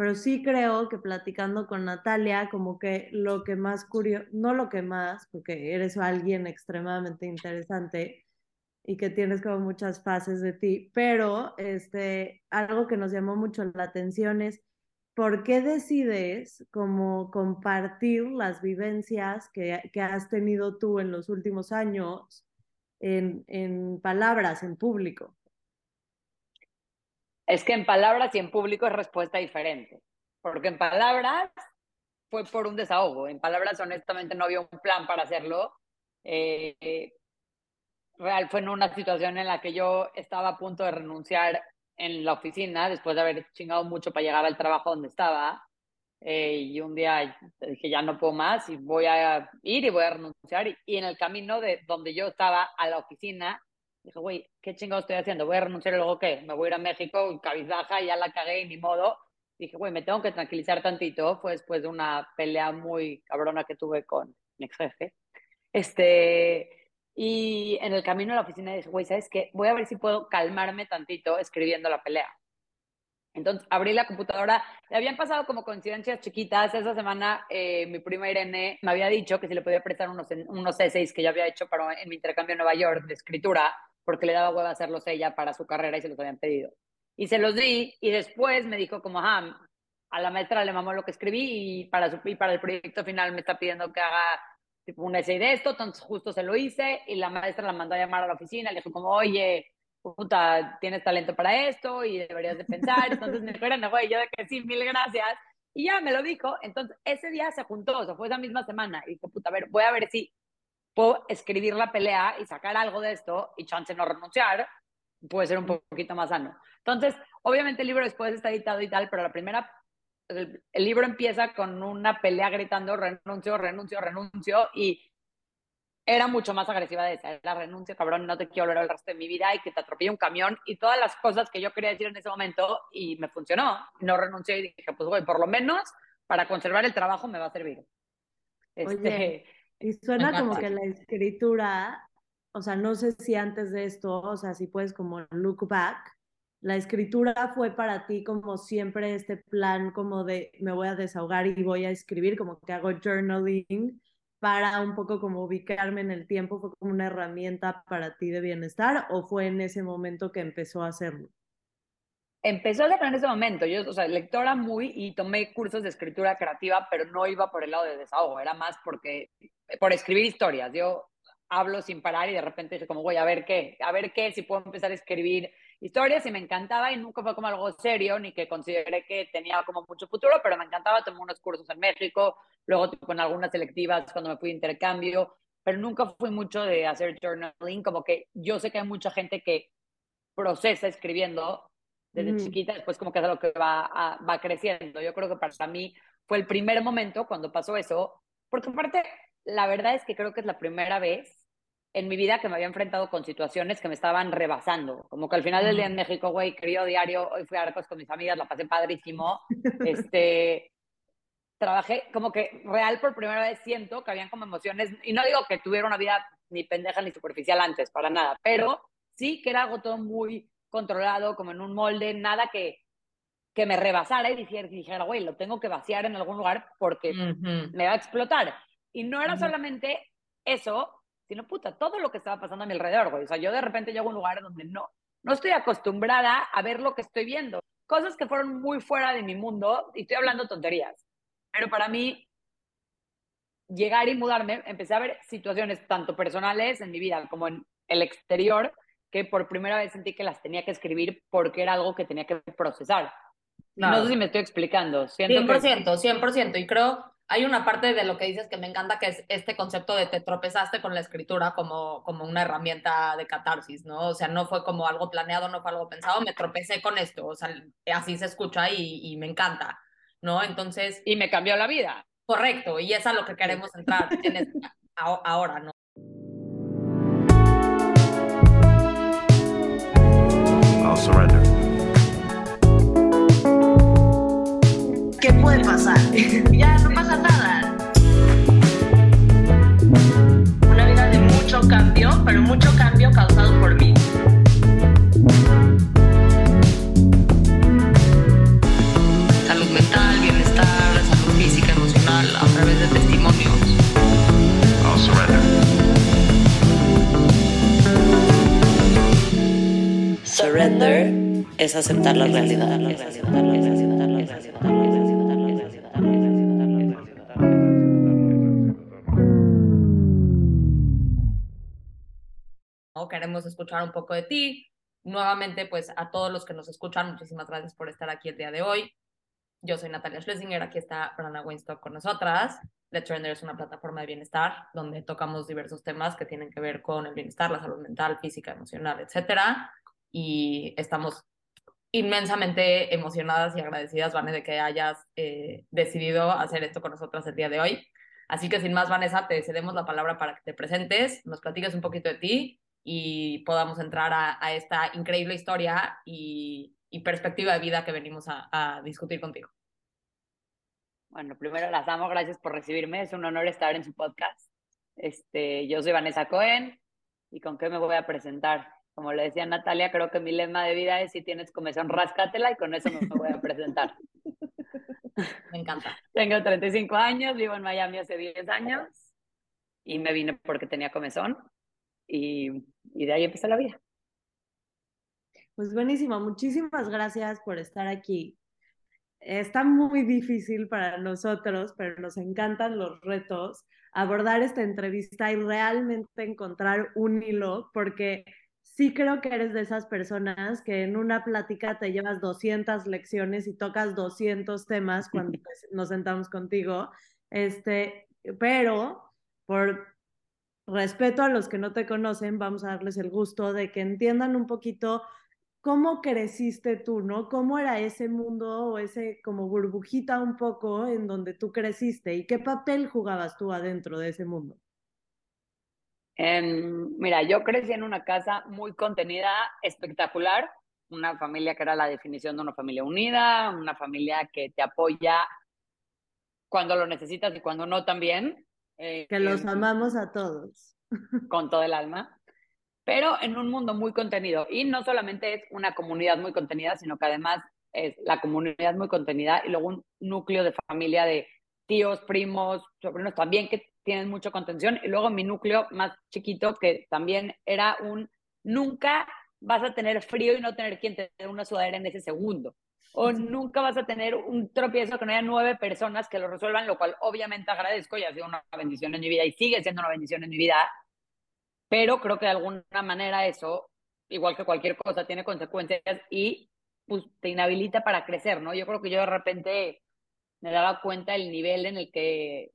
pero sí creo que platicando con Natalia, como que lo que más curioso, no lo que más, porque eres alguien extremadamente interesante y que tienes como muchas fases de ti, pero este, algo que nos llamó mucho la atención es ¿por qué decides como compartir las vivencias que, que has tenido tú en los últimos años en, en, palabras, en público? Es que en palabras y en público es respuesta diferente, porque en palabras fue por un desahogo, en palabras honestamente no había un plan para hacerlo. Eh, real fue en una situación en la que yo estaba a punto de renunciar en la oficina después de haber chingado mucho para llegar al trabajo donde estaba. Eh, y un día dije, ya no puedo más y voy a ir y voy a renunciar. Y, en el camino de donde yo estaba a la oficina, dije, güey, ¿qué chingado estoy haciendo? ¿Voy a renunciar y luego qué? Me voy a ir a México, cabizbaja, ya la cagué y ni modo. Dije, güey, me tengo que tranquilizar tantito. Fue después de una pelea muy cabrona que tuve con mi ex jefe. Este, y en el camino a la oficina dije, güey, ¿sabes qué? Voy a ver si puedo calmarme tantito escribiendo la pelea. Entonces abrí la computadora, le habían pasado como coincidencias chiquitas. Esa semana eh, mi prima Irene me había dicho que si le podía prestar unos, unos essays que yo había hecho para, en mi intercambio en Nueva York de escritura, porque le daba hueva hacerlos ella para su carrera y se los habían pedido. Y se los di y después me dijo como, ah, a la maestra le mamó lo que escribí y para, su, y para el proyecto final me está pidiendo que haga tipo un essay de esto, entonces justo se lo hice y la maestra la mandó a llamar a la oficina, le dijo como, oye, puta, tienes talento para esto y deberías de pensar, entonces me dijeron, güey, yo de que sí, mil gracias, y ya me lo dijo, entonces ese día se juntó, o sea, fue esa misma semana, y dijo, puta, a ver, voy a ver si puedo escribir la pelea y sacar algo de esto y chance no renunciar, puede ser un poquito más sano. Entonces, obviamente el libro después está editado y tal, pero la primera el, libro empieza con una pelea gritando renuncio, renuncio, renuncio y era mucho más agresiva de esa, la renuncio, cabrón, no te quiero volver el resto de mi vida y que te atropelle un camión y todas las cosas que yo quería decir en ese momento y me funcionó, no renuncié y dije, pues güey, por lo menos para conservar el trabajo me va a servir. Este, y suena como que la escritura, o sea, no sé si antes de esto, o sea, si puedes como look back, la escritura fue para ti como siempre este plan como de me voy a desahogar y voy a escribir, como que hago journaling para un poco como ubicarme en el tiempo, fue como una herramienta para ti de bienestar o fue en ese momento que empezó a hacerlo? Empezó a hacerlo en ese momento, yo, o sea, lectora muy y tomé cursos de escritura creativa, pero no iba por el lado de desahogo, era más porque, por escribir historias, yo hablo sin parar y de repente dije como voy a ver qué, a ver qué, si puedo empezar a escribir historias y me encantaba y nunca fue como algo serio ni que consideré que tenía como mucho futuro, pero me encantaba, tomar unos cursos en México, luego con algunas selectivas cuando me fui de intercambio, pero nunca fui mucho de hacer journaling, como que yo sé que hay mucha gente que procesa escribiendo desde chiquita, después como que es algo que va, va creciendo. Yo creo que para mí fue el primer momento cuando pasó eso, porque aparte, la verdad es que creo que es la primera vez en mi vida que me había enfrentado con situaciones que me estaban rebasando. Como que al final del día en México, güey, querido diario, hoy fui a Arcos con mis amigas, la pasé padrísimo. este, trabajé como que real por primera vez siento que habían como emociones, y no digo que tuviera una vida ni pendeja ni superficial antes, para nada, pero sí que era algo todo muy controlado, como en un molde, nada que, que me rebasara y dijera, dijera, güey, lo tengo que vaciar en algún lugar porque me va a explotar. Y no era solamente eso, sino puta, todo lo que estaba pasando a mi alrededor, güey. O sea, yo de repente llego a un lugar donde no, no estoy acostumbrada a ver lo que estoy viendo. Cosas que fueron muy fuera de mi mundo, y estoy hablando tonterías. Pero para mí, llegar y mudarme, empecé a ver situaciones tanto personales en mi vida como en el exterior, que por primera vez sentí que las tenía que escribir porque era algo que tenía que procesar. No sé si me estoy explicando. 100%, 100%. Y creo hay una parte de lo que dices que me encanta, que es este concepto de te tropezaste con la escritura como, como una herramienta de catarsis, ¿no? O sea, no fue como algo planeado, no fue algo pensado, me tropecé con esto, o sea, así se escucha y, y me encanta, ¿no? Entonces... Y me cambió la vida. Correcto, y es a lo que queremos entrar en ahora, ¿no? I'll surrender. Puede pasar? ya no pasa nada. Una vida de mucho cambio, pero mucho cambio causado por mí. Salud. salud mental, bienestar, salud física, emocional, a través de testimonios. I'll surrender. Surrender es aceptar la realidad. ¿No? Queremos escuchar un poco de ti. Nuevamente, pues a todos los que nos escuchan, muchísimas gracias por estar aquí el día de hoy. Yo soy Natalia Schlesinger, aquí está Brana Weinstock con nosotras. Let's Surrender es una plataforma de bienestar donde tocamos diversos temas que tienen que ver con el bienestar, la salud mental, física, emocional, etcétera. Y estamos inmensamente emocionadas y agradecidas, Vane, de que hayas eh, decidido hacer esto con nosotras el día de hoy. Así que sin más, Vanessa, te cedemos la palabra para que te presentes, nos platiques un poquito de ti y podamos entrar a, a esta increíble historia y, y, perspectiva de vida que venimos a, a, discutir contigo. Bueno, primero las amo, gracias por recibirme, es un honor estar en su podcast. Este, yo soy Vanessa Cohen y con qué me voy a presentar. Como le decía Natalia, creo que mi lema de vida es si tienes comezón, rascátela y con eso me voy a presentar. Me encanta. Tengo 35 años, vivo en Miami hace 10 años y me vine porque tenía comezón y, y de ahí empezó la vida. Pues buenísimo, muchísimas gracias por estar aquí. Está muy difícil para nosotros, pero nos encantan los retos, abordar esta entrevista y realmente encontrar un hilo, porque sí creo que eres de esas personas que en una plática te llevas 200 lecciones y tocas 200 temas cuando nos sentamos contigo, este, pero por respeto a los que no te conocen, vamos a darles el gusto de que entiendan un poquito cómo creciste tú, ¿no? ¿Cómo era ese mundo o ese como burbujita un poco en donde tú creciste y qué papel jugabas tú adentro de ese mundo? Eh, mira, yo crecí en una casa muy contenida, espectacular, una familia que era la definición de una familia unida, una familia que te apoya cuando lo necesitas y cuando no también. Eh, que los amamos a todos. Con todo el alma. Pero en un mundo muy contenido. Y no solamente es una comunidad muy contenida, sino que además es la comunidad muy contenida y luego un núcleo de familia de tíos, primos, sobrinos también que tienen mucha contención. Y luego mi núcleo más chiquito, que también era un nunca vas a tener frío y no tener quien te dé una sudadera en ese segundo. O nunca vas a tener un tropiezo que no haya nueve personas que lo resuelvan, lo cual obviamente agradezco y ha sido una bendición en mi vida y sigue siendo una bendición en mi vida. Pero creo que de alguna manera eso, igual que cualquier cosa, tiene consecuencias y pues, te inhabilita para crecer, ¿no? Yo creo que yo de repente me daba cuenta del nivel en el que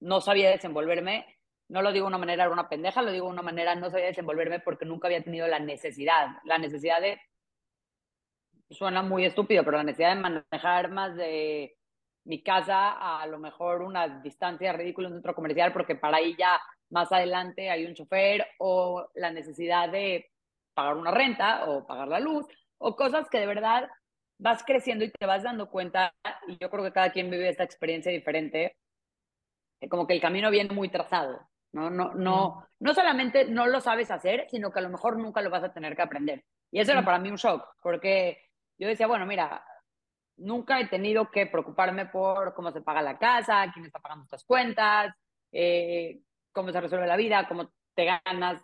no sabía desenvolverme. No lo digo de una manera, era una pendeja, lo digo de una manera, no sabía desenvolverme porque nunca había tenido la necesidad. La necesidad de, suena muy estúpido, pero la necesidad de manejar más de mi casa a lo mejor una distancia ridícula en un centro comercial, porque para ahí ya más adelante hay un chofer, o la necesidad de pagar una renta o pagar la luz, o cosas que de verdad vas creciendo y te vas dando cuenta, y yo creo que cada quien vive esta experiencia diferente, como que el camino viene muy trazado, ¿no? No, no, no solamente no lo sabes hacer, sino que a lo mejor nunca lo vas a tener que aprender. Y eso era para mí un shock, porque yo decía, bueno, mira, nunca he tenido que preocuparme por cómo se paga la casa, quién está pagando estas cuentas, eh, cómo se resuelve la vida, cómo te ganas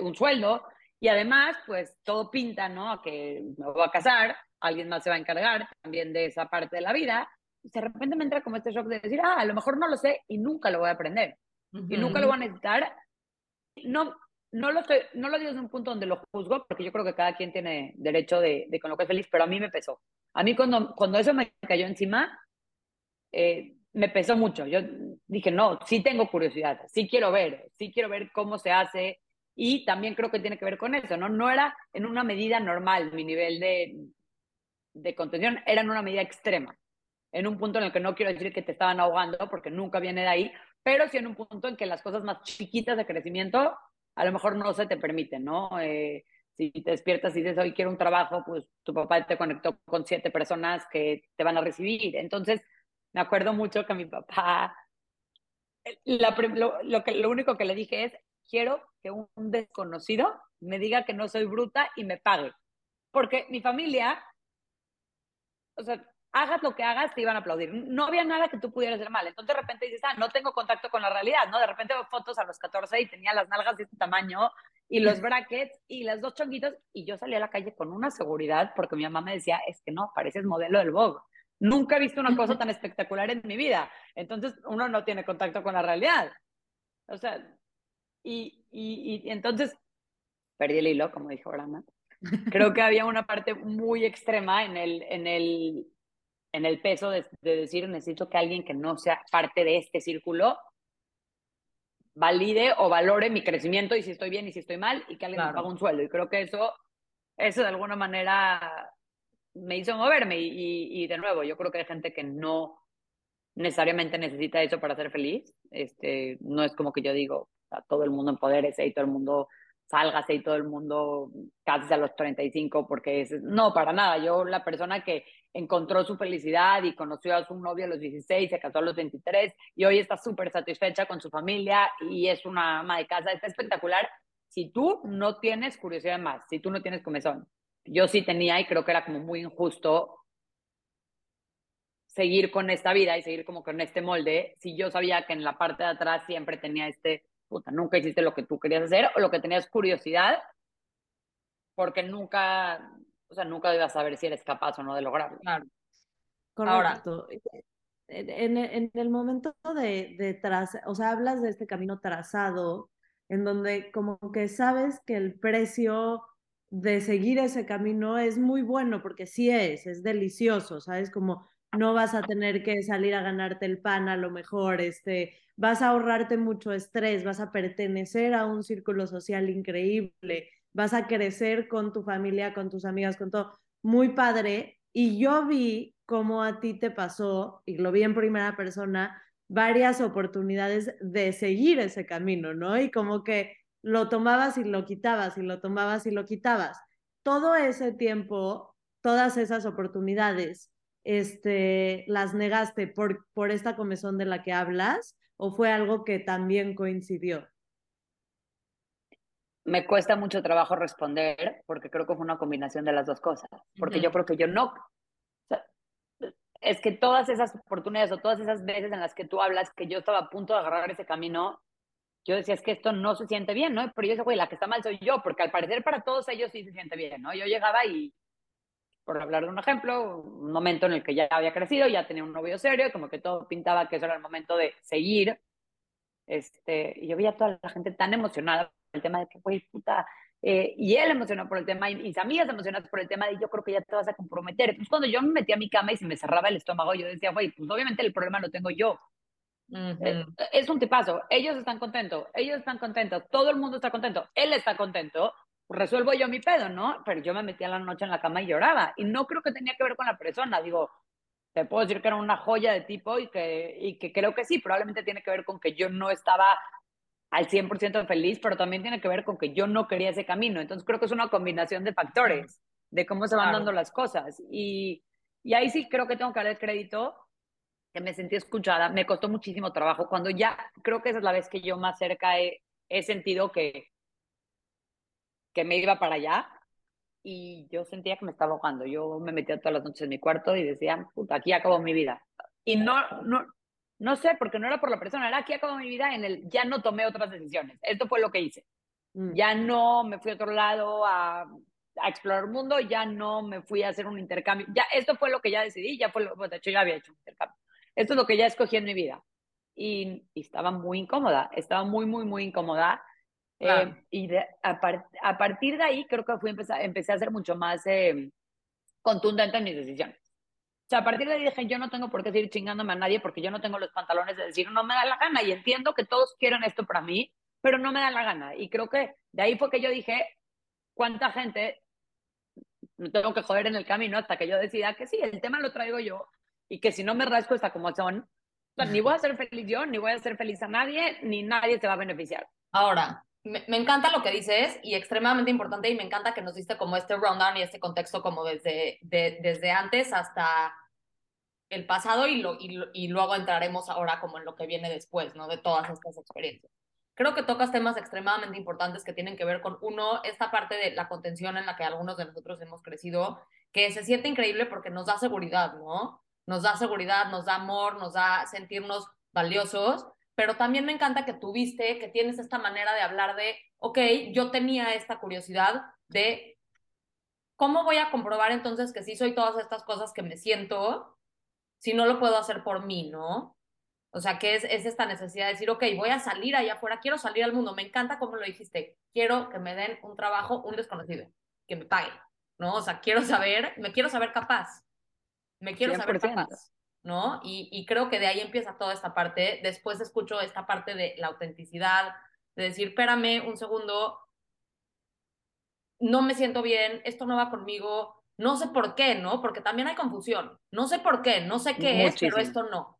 un sueldo. Y además, pues todo pinta, ¿no? A que me voy a casar, alguien más se va a encargar también de esa parte de la vida. Y de repente me entra como este shock de decir, ah, a lo mejor no lo sé y nunca lo voy a aprender. Uh -huh. Y nunca lo voy a necesitar. No, no lo, estoy, no lo digo desde un punto donde lo juzgo, porque yo creo que cada quien tiene derecho de, de con lo que es feliz, pero a mí me pesó. A mí cuando, cuando eso me cayó encima, eh, me pesó mucho. Yo dije, no, sí tengo curiosidad, sí quiero ver, sí quiero ver cómo se hace, y también creo que tiene que ver con eso, ¿no? No era en una medida normal mi nivel de, de contención, era en una medida extrema. En un punto en el que no quiero decir que te estaban ahogando, porque nunca viene de ahí, pero sí en un punto en que las cosas más chiquitas de crecimiento a lo mejor no se te permiten, ¿no? Eh, si te despiertas y dices, hoy quiero un trabajo, pues tu papá te conectó con siete personas que te van a recibir. Entonces, me acuerdo mucho que mi papá, la, lo, lo, que, lo único que le dije es, quiero que un desconocido me diga que no soy bruta y me pague. Porque mi familia, o sea, hagas lo que hagas, te iban a aplaudir. No había nada que tú pudieras hacer mal. Entonces de repente dices, ah, no tengo contacto con la realidad, ¿no? De repente veo fotos a los 14 y tenía las nalgas de este tamaño y los brackets y las dos chonguitos y yo salí a la calle con una seguridad porque mi mamá me decía, es que no, pareces modelo del Vogue. Nunca he visto una cosa tan espectacular en mi vida. Entonces uno no tiene contacto con la realidad. O sea, y, y, y entonces perdí el hilo, como dijo Brahma. Creo que había una parte muy extrema en el, en el, en el peso de, de, decir necesito que alguien que no sea parte de este círculo valide o valore mi crecimiento y si estoy bien y si estoy mal y que alguien claro. me pague un sueldo. Y creo que eso, eso de alguna manera me hizo moverme y, y, y, de nuevo, yo creo que hay gente que no necesariamente necesita eso para ser feliz. Este, no es como que yo digo, a todo el mundo empodérese y todo el mundo sálgase y todo el mundo casi a los 35 porque no, para nada. Yo la persona que encontró su felicidad y conoció a su novio a los 16, se casó a los 23 y hoy está súper satisfecha con su familia y es una ama de casa, está espectacular. Si tú no tienes curiosidad más, si tú no tienes comezón, yo sí tenía y creo que era como muy injusto seguir con esta vida y seguir como con este molde, si yo sabía que en la parte de atrás siempre tenía este puta, nunca hiciste lo que tú querías hacer o lo que tenías curiosidad, porque nunca, o sea, nunca ibas a saber si eres capaz o no de lograrlo. Claro. Correcto. Ahora. En, en, el momento de, de trazar, o sea, hablas de este camino trazado, en donde como que sabes que el precio de seguir ese camino es muy bueno, porque sí es, es delicioso, ¿sabes? Como no vas a tener que salir a ganarte el pan a lo mejor, este, vas a ahorrarte mucho estrés, vas a pertenecer a un círculo social increíble, vas a crecer con tu familia, con tus amigas, con todo, muy padre. Y yo vi cómo a ti te pasó, y lo vi en primera persona, varias oportunidades de seguir ese camino, ¿no? Y como que lo tomabas y lo quitabas, y lo tomabas y lo quitabas. Todo ese tiempo, todas esas oportunidades, este, las negaste por, por esta comezón de la que hablas o fue algo que también coincidió? Me cuesta mucho trabajo responder porque creo que fue una combinación de las dos cosas. Porque uh -huh. yo creo que yo no. O sea, es que todas esas oportunidades o todas esas veces en las que tú hablas que yo estaba a punto de agarrar ese camino, yo decía, es que esto no se siente bien, ¿no? Pero yo decía, güey, la que está mal soy yo, porque al parecer para todos ellos sí se siente bien, ¿no? Yo llegaba y por hablar de un ejemplo, un momento en el que ya había crecido, ya tenía un novio serio, como que todo pintaba que eso era el momento de seguir. Este, y yo veía a toda la gente tan emocionada por el tema de que, güey, puta, eh, y él emocionado por el tema, y mis amigas emocionadas por el tema de yo creo que ya te vas a comprometer. Entonces, cuando yo me metía a mi cama y se me cerraba el estómago, yo decía, güey, pues obviamente el problema lo tengo yo. Uh -huh. Es un tipazo. Ellos están contentos, ellos están contentos, todo el mundo está contento, él está contento resuelvo yo mi pedo, ¿no? Pero yo me metía la noche en la cama y lloraba. Y no creo que tenía que ver con la persona. Digo, te puedo decir que era una joya de tipo y que, y que creo que sí, probablemente tiene que ver con que yo no estaba al 100% feliz, pero también tiene que ver con que yo no quería ese camino. Entonces creo que es una combinación de factores, de cómo se van claro. dando las cosas. Y, y ahí sí creo que tengo que darle crédito, que me sentí escuchada. Me costó muchísimo trabajo. Cuando ya, creo que esa es la vez que yo más cerca he, he sentido que que me iba para allá y yo sentía que me estaba ahogando. Yo me metía todas las noches en mi cuarto y decía, puta, aquí acabó mi vida. Y no, no, no sé, porque no era por la persona, era aquí acabó mi vida en el ya no tomé otras decisiones. Esto fue lo que hice. Mm. Ya no me fui a otro lado a, a, explorar el mundo, ya no me fui a hacer un intercambio. Ya, esto fue lo que ya decidí, ya fue lo, de hecho ya había hecho un intercambio. Esto es lo que ya escogí en mi vida. Y, y estaba muy incómoda, estaba muy, muy, muy incómoda Claro. Eh, y de, a, par, a, partir de ahí creo que fui empezar, empecé a ser mucho más eh, contundente en mis decisiones. O sea, a partir de ahí dije, yo no tengo por qué seguir chingándome a nadie porque yo no tengo los pantalones de decir, no me da la gana. Y entiendo que todos quieren esto para mí, pero no me da la gana. Y creo que de ahí fue que yo dije, ¿cuánta gente me tengo que joder en el camino hasta que yo decida que sí, el tema lo traigo yo y que si no me rasco esta como son, sea, ni voy a ser feliz yo, ni voy a ser feliz a nadie, ni nadie se va a beneficiar. Ahora, me, me, encanta lo que dices y extremadamente importante y me encanta que nos diste como este rundown y este contexto como desde, de, desde antes hasta el pasado y, lo, y, y, luego entraremos ahora como en lo que viene después, ¿no? De todas estas experiencias. Creo que tocas temas extremadamente importantes que tienen que ver con, uno, esta parte de la contención en la que algunos de nosotros hemos crecido, que se siente increíble porque nos da seguridad, ¿no? nos da seguridad, nos da amor, nos da sentirnos valiosos, pero también me encanta que tuviste, que tienes esta manera de hablar de, ok, yo tenía esta curiosidad de cómo voy a comprobar entonces que sí soy todas estas cosas que me siento si no lo puedo hacer por mí, ¿no? O sea, que es, es esta necesidad de decir, ok, voy a salir allá afuera, quiero salir al mundo, me encanta como lo dijiste, quiero que me den un trabajo, un desconocido, que me pague, ¿no? O sea, quiero saber, me quiero saber capaz, me quiero saber 100%. capaz, ¿no? Y, y creo que de ahí empieza toda esta parte, después escucho esta parte de la autenticidad, de decir, espérame un segundo, no me siento bien, esto no va conmigo, no sé por qué, ¿no? Porque también hay confusión, no sé por qué, no sé qué es, pero esto no.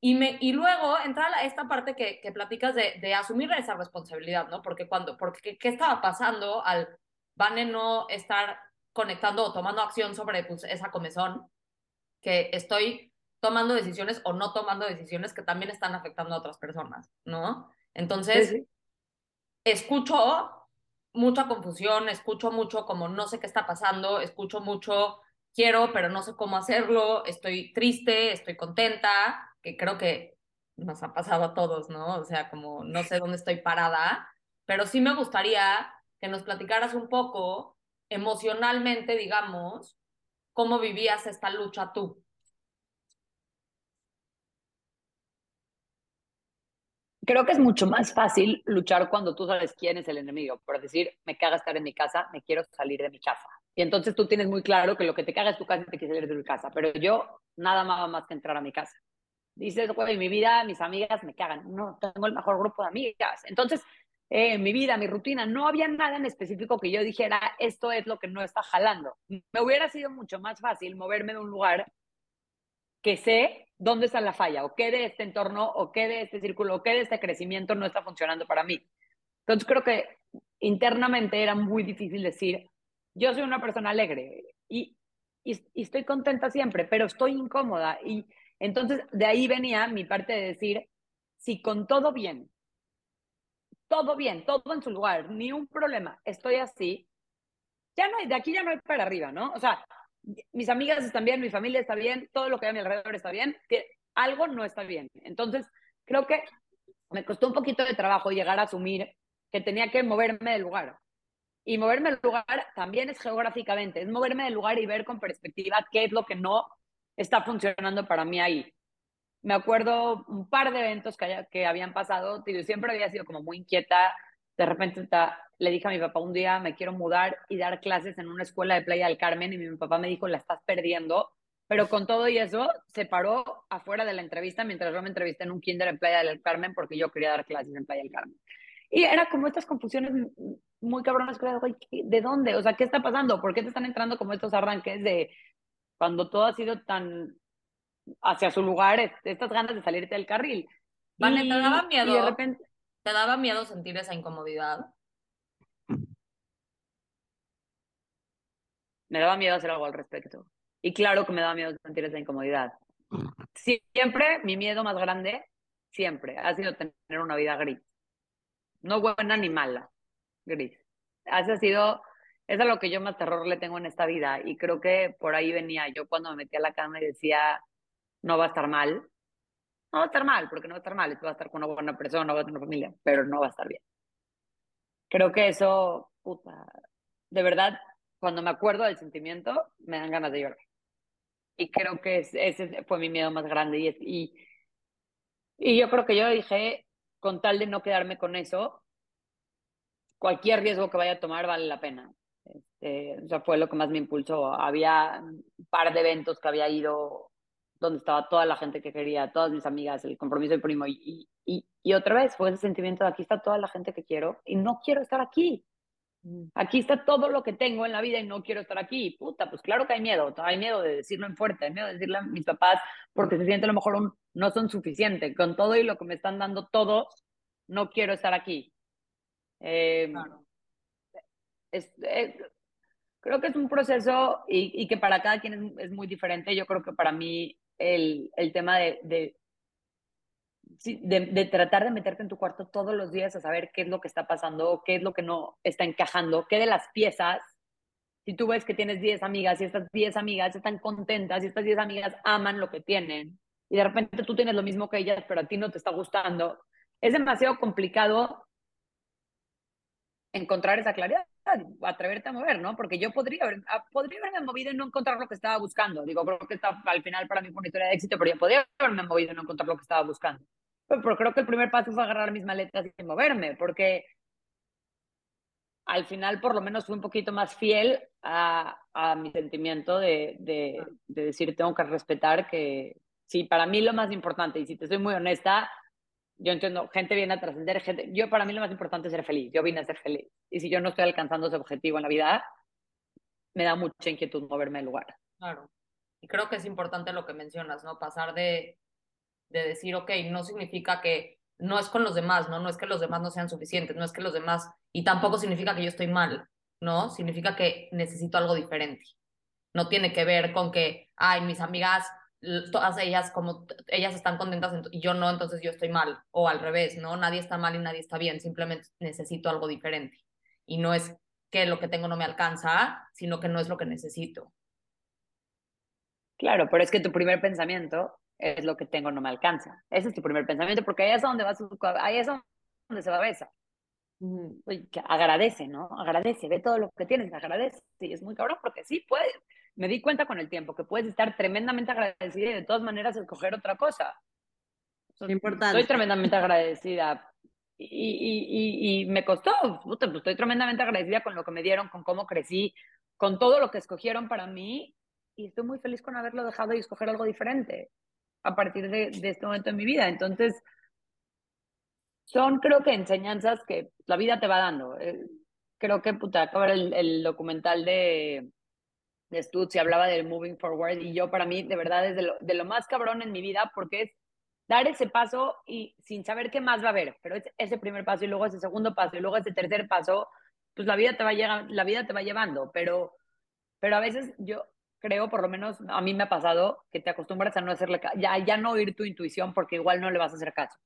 Y, me, y luego entra la- esta parte que, que platicas de, de asumir esa responsabilidad, ¿no? Porque cuando, porque ¿qué, qué estaba pasando al Vane no estar conectando o tomando acción sobre pues, esa comezón? Que estoy tomando decisiones o no tomando decisiones que también están afectando a otras personas, ¿no? Entonces, Sí, sí. escucho mucha confusión, escucho mucho como no sé qué está pasando, escucho mucho quiero, pero no sé cómo hacerlo, estoy triste, estoy contenta, que creo que nos ha pasado a todos, ¿no? O sea, como no sé dónde estoy parada, pero sí me gustaría que nos platicaras un poco emocionalmente, digamos, cómo vivías esta lucha tú. Creo que es mucho más fácil luchar cuando tú sabes quién es el enemigo. Por decir, me caga estar en mi casa, me quiero salir de mi casa. Y entonces tú tienes muy claro que lo que te caga es tu casa y te quieres salir de tu casa. Pero yo nada más más que entrar a mi casa. Dices, güey, mi vida, mis amigas me cagan. No, tengo el mejor grupo de amigas. Entonces, eh, mi vida, mi rutina, no había nada en específico que yo dijera, esto es lo que no está jalando. Me hubiera sido mucho más fácil moverme de un lugar que sé dónde está la falla, o qué de este entorno, o qué de este círculo, o qué de este crecimiento no está funcionando para mí. Entonces creo que internamente era muy difícil decir, yo soy una persona alegre y, y, y estoy contenta siempre, pero estoy incómoda. Y entonces de ahí venía mi parte de decir, si con todo bien, todo bien, todo en su lugar, ni un problema, estoy así, ya no hay, de aquí ya no hay para arriba, ¿no? O sea, mis amigas están bien, mi familia está bien, todo lo que hay a mi alrededor está bien, que algo no está bien. Entonces, creo que me costó un poquito de trabajo llegar a asumir que tenía que moverme del lugar. Y moverme del lugar también es geográficamente, es moverme del lugar y ver con perspectiva qué es lo que no está funcionando para mí ahí. Me acuerdo un par de eventos que, haya, que habían pasado, siempre había sido como muy inquieta, de repente le dije a mi papá un día, me quiero mudar y dar clases en una escuela de Playa del Carmen y mi papá me dijo, la estás perdiendo, pero con todo y eso se paró afuera de la entrevista mientras yo me entrevisté en un kinder en Playa del Carmen porque yo quería dar clases en Playa del Carmen. Y era como estas confusiones muy cabronas, que era, ¿de dónde? O sea, ¿qué está pasando? ¿Por qué te están entrando como estos arranques de cuando todo ha sido tan hacia su lugar, estas ganas de salirte del carril? Vale, y, ¿te daba miedo? Y de repente, ¿Te daba miedo sentir esa incomodidad? Me daba miedo hacer algo al respecto. Y claro que me daba miedo sentir esa incomodidad. Siempre mi miedo más grande, siempre, ha sido tener una vida gris. No buena ni mala, gris. Ese ha sido, es lo que yo más terror le tengo en esta vida. Y creo que por ahí venía yo cuando me metí a la cama y decía, no va a estar mal. No va a estar mal, porque no va a estar mal. Va a estar con una buena persona, va a tener una familia, pero no va a estar bien. Creo que eso, puta, de verdad, cuando me acuerdo del sentimiento, me dan ganas de llorar. Y creo que es, ese fue mi miedo más grande. Y, yo creo que yo dije, con tal de no quedarme con eso, cualquier riesgo que vaya a tomar vale la pena. Este, o sea, fue lo que más me impulsó. Había un par de eventos que había ido donde estaba toda la gente que quería, todas mis amigas, el compromiso del primo. Y, y, y otra vez fue ese sentimiento de aquí está toda la gente que quiero y no quiero estar aquí. Aquí está todo lo que tengo en la vida y no quiero estar aquí. Puta, pues claro que hay miedo. Hay miedo de decirlo en fuerte, hay miedo de decirle a mis papás porque se siente a lo mejor un, no son suficientes. Con todo y lo que me están dando todos, no quiero estar aquí. Eh, Claro. es, es- creo que es un proceso y, y que para cada quien es, es muy diferente. Yo creo que para mí el, el tema de, de, de, tratar de meterte en tu cuarto todos los días a saber qué es lo que está pasando, qué es lo que no está encajando, qué de las piezas si tú ves que tienes 10 amigas y estas 10 amigas están contentas y estas 10 amigas aman lo que tienen y de repente tú tienes lo mismo que ellas, pero a ti no te está gustando, es demasiado complicado encontrar esa claridad, atreverte a mover, ¿no? Porque yo podría, haber, ah, podría haberme movido y no encontrar lo que estaba buscando. Digo, creo que está, al final para mí fue una historia de éxito, pero yo podría haberme movido y no encontrar lo que estaba buscando. Pero, creo que el primer paso fue agarrar mis maletas y moverme, porque al final por lo menos fui un poquito más fiel a, a mi sentimiento de, de, de, decir, tengo que respetar que, sí, para mí lo más importante, y si te soy muy honesta, yo entiendo, gente viene a trascender, gente, yo para mí lo más importante es ser feliz, yo vine a ser feliz. Y si yo no estoy alcanzando ese objetivo en la vida, me da mucha inquietud moverme del lugar. Claro. Y creo que es importante lo que mencionas, ¿no? Pasar de, de decir, ok, no significa que no es con los demás, ¿no? No es que los demás no sean suficientes, no es que los demás, y tampoco significa que yo estoy mal, ¿no? Significa que necesito algo diferente. No tiene que ver con que, ay, mis amigas, todas ellas, como ellas están contentas y yo no, entonces yo estoy mal, o al revés, ¿no? Nadie está mal y nadie está bien, simplemente necesito algo diferente. Y no es que lo que tengo no me alcanza, sino que no es lo que necesito. Claro, pero es que tu primer pensamiento es lo que tengo, no me alcanza. Ese es tu primer pensamiento, porque ahí es donde vas, ahí es donde se va a besar. agradece, ¿no? Agradece, ve todo lo que tienes, agradece. Y es muy cabrón porque sí, puedes. Me di cuenta con el tiempo que puedes estar tremendamente agradecida y de todas maneras escoger otra cosa. Importante. Estoy tremendamente agradecida. Y, y, y, y me costó, pues estoy tremendamente agradecida con lo que me dieron, con cómo crecí, con todo lo que escogieron para mí. Y estoy muy feliz con haberlo dejado y escoger algo diferente a partir de, de este momento en mi vida. Entonces, son creo que enseñanzas que la vida te va dando. Eh, creo que, puta, acabo el, el documental de, de Stutz y hablaba del moving forward y yo para mí de verdad es de lo, de lo más cabrón en mi vida porque es dar ese paso y sin saber qué más va a haber, pero es ese primer paso y luego ese segundo paso y luego ese tercer paso, pues la vida te va, la vida te va llevando, pero, pero a veces yo creo, por lo menos a mí me ha pasado, que te acostumbras a no hacerle ya, ya no oír tu intuición porque igual no le vas a hacer caso.